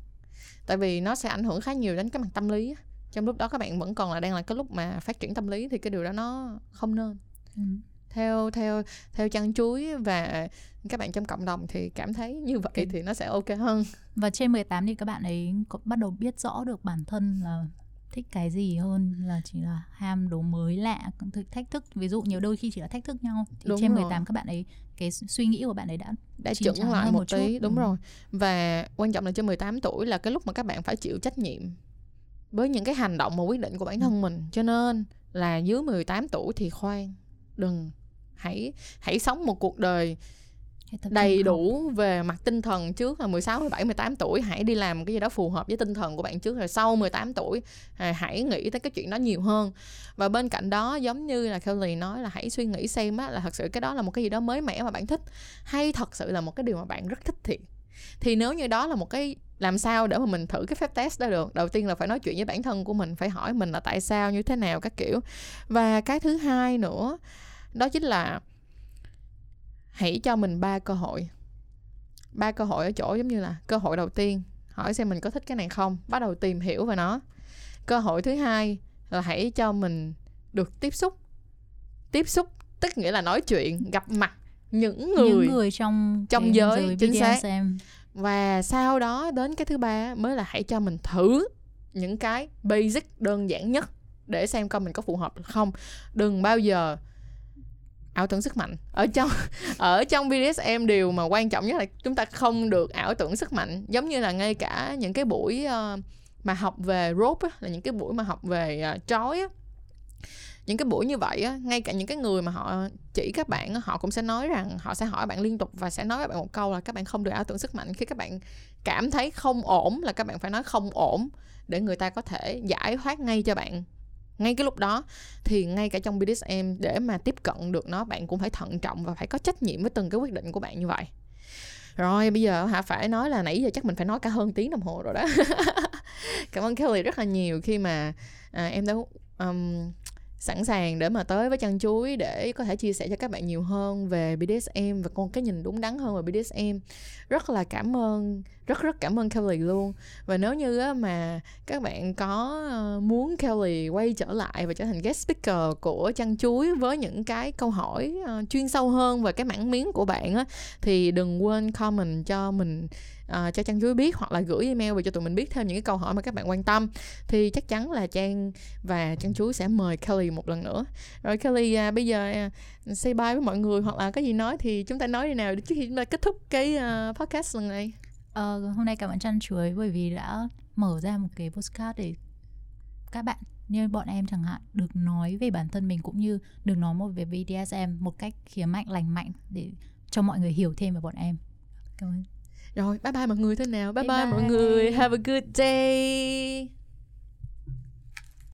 Tại vì nó sẽ ảnh hưởng khá nhiều đến cái mặt tâm lý trong lúc đó các bạn vẫn còn là đang là cái lúc mà phát triển tâm lý thì cái điều đó nó không nên ừ. theo theo theo chăn chuối và các bạn trong cộng đồng thì cảm thấy như vậy okay. thì nó sẽ ok hơn và trên 18 thì các bạn ấy có bắt đầu biết rõ được bản thân là thích cái gì hơn là chỉ là ham đồ mới lạ thách thức ví dụ nhiều đôi khi chỉ là thách thức nhau thì đúng trên 18 rồi. các bạn ấy cái suy nghĩ của bạn ấy đã đã chuẩn lại một, một tí chút. đúng ừ. rồi và quan trọng là trên 18 tuổi là cái lúc mà các bạn phải chịu trách nhiệm với những cái hành động và quyết định của bản thân ừ. mình. Cho nên là dưới 18 tuổi thì khoan đừng hãy hãy sống một cuộc đời đầy đủ về mặt tinh thần trước là 16, 17, 18 tuổi. Hãy đi làm cái gì đó phù hợp với tinh thần của bạn trước rồi sau 18 tuổi hãy nghĩ tới cái chuyện đó nhiều hơn. Và bên cạnh đó giống như là Kelly nói là hãy suy nghĩ xem á, là thật sự cái đó là một cái gì đó mới mẻ mà bạn thích hay thật sự là một cái điều mà bạn rất thích thiệt thì nếu như đó là một cái, làm sao để mà mình thử cái phép test đó được? Đầu tiên là phải nói chuyện với bản thân của mình, phải hỏi mình là tại sao, như thế nào, các kiểu. Và cái thứ hai nữa, đó chính là hãy cho mình ba cơ hội. Ba cơ hội ở chỗ giống như là cơ hội đầu tiên, hỏi xem mình có thích cái này không, bắt đầu tìm hiểu về nó. Cơ hội thứ hai là hãy cho mình được tiếp xúc. Tiếp xúc tức nghĩa là nói chuyện, gặp mặt những người những người trong trong giới, giới chính xác. xem. và sau đó đến cái thứ ba mới là hãy cho mình thử những cái basic đơn giản nhất để xem coi mình có phù hợp không. Đừng bao giờ ảo tưởng sức mạnh. Ở trong ở trong BDSM điều mà quan trọng nhất là chúng ta không được ảo tưởng sức mạnh. Giống như là ngay cả những cái buổi uh, mà học về rope á, là những cái buổi mà học về uh, trói á, những cái buổi như vậy á, ngay cả những cái người mà họ chỉ các bạn họ cũng sẽ nói rằng họ sẽ hỏi bạn liên tục và sẽ nói với bạn một câu là các bạn không được ảo tưởng sức mạnh. Khi các bạn cảm thấy không ổn là các bạn phải nói không ổn để người ta có thể giải thoát ngay cho bạn. Ngay cái lúc đó thì ngay cả trong BDSM để mà tiếp cận được nó bạn cũng phải thận trọng và phải có trách nhiệm với từng cái quyết định của bạn như vậy. Rồi bây giờ hả phải nói là nãy giờ chắc mình phải nói cả hơn tiếng đồng hồ rồi đó. Cảm ơn Kelly rất là nhiều khi mà à, em đã um, sẵn sàng để mà tới với chăn chuối để có thể chia sẻ cho các bạn nhiều hơn về BDSM và con cái nhìn đúng đắn hơn về BDSM rất là cảm ơn, rất rất cảm ơn Kelly luôn. Và nếu như mà các bạn có ờ, muốn Kelly quay trở lại và trở thành guest speaker của chăn chuối với những cái câu hỏi ờ, chuyên sâu hơn về cái mảng miếng của bạn thì đừng quên comment cho mình uh, cho trang chuối biết hoặc là gửi email về cho tụi mình biết thêm những cái câu hỏi mà các bạn quan tâm thì chắc chắn là trang và trang chuối sẽ mời Kelly một lần nữa. Rồi Kelly uh, bây giờ uh, say bye với mọi người hoặc là có gì nói thì chúng ta nói đi nào trước khi chúng ta kết thúc cái uh, podcast lần này. Uh, hôm nay cảm ơn trang chuối bởi vì đã mở ra một cái postcard để các bạn như bọn em chẳng hạn được nói về bản thân mình cũng như được nói một về BDSM một cách khía mạnh lành mạnh để cho mọi người hiểu thêm về bọn em. Cảm ơn rồi bye bye mọi người thế nào? Bye bye, bye, bye. mọi người. Have a good day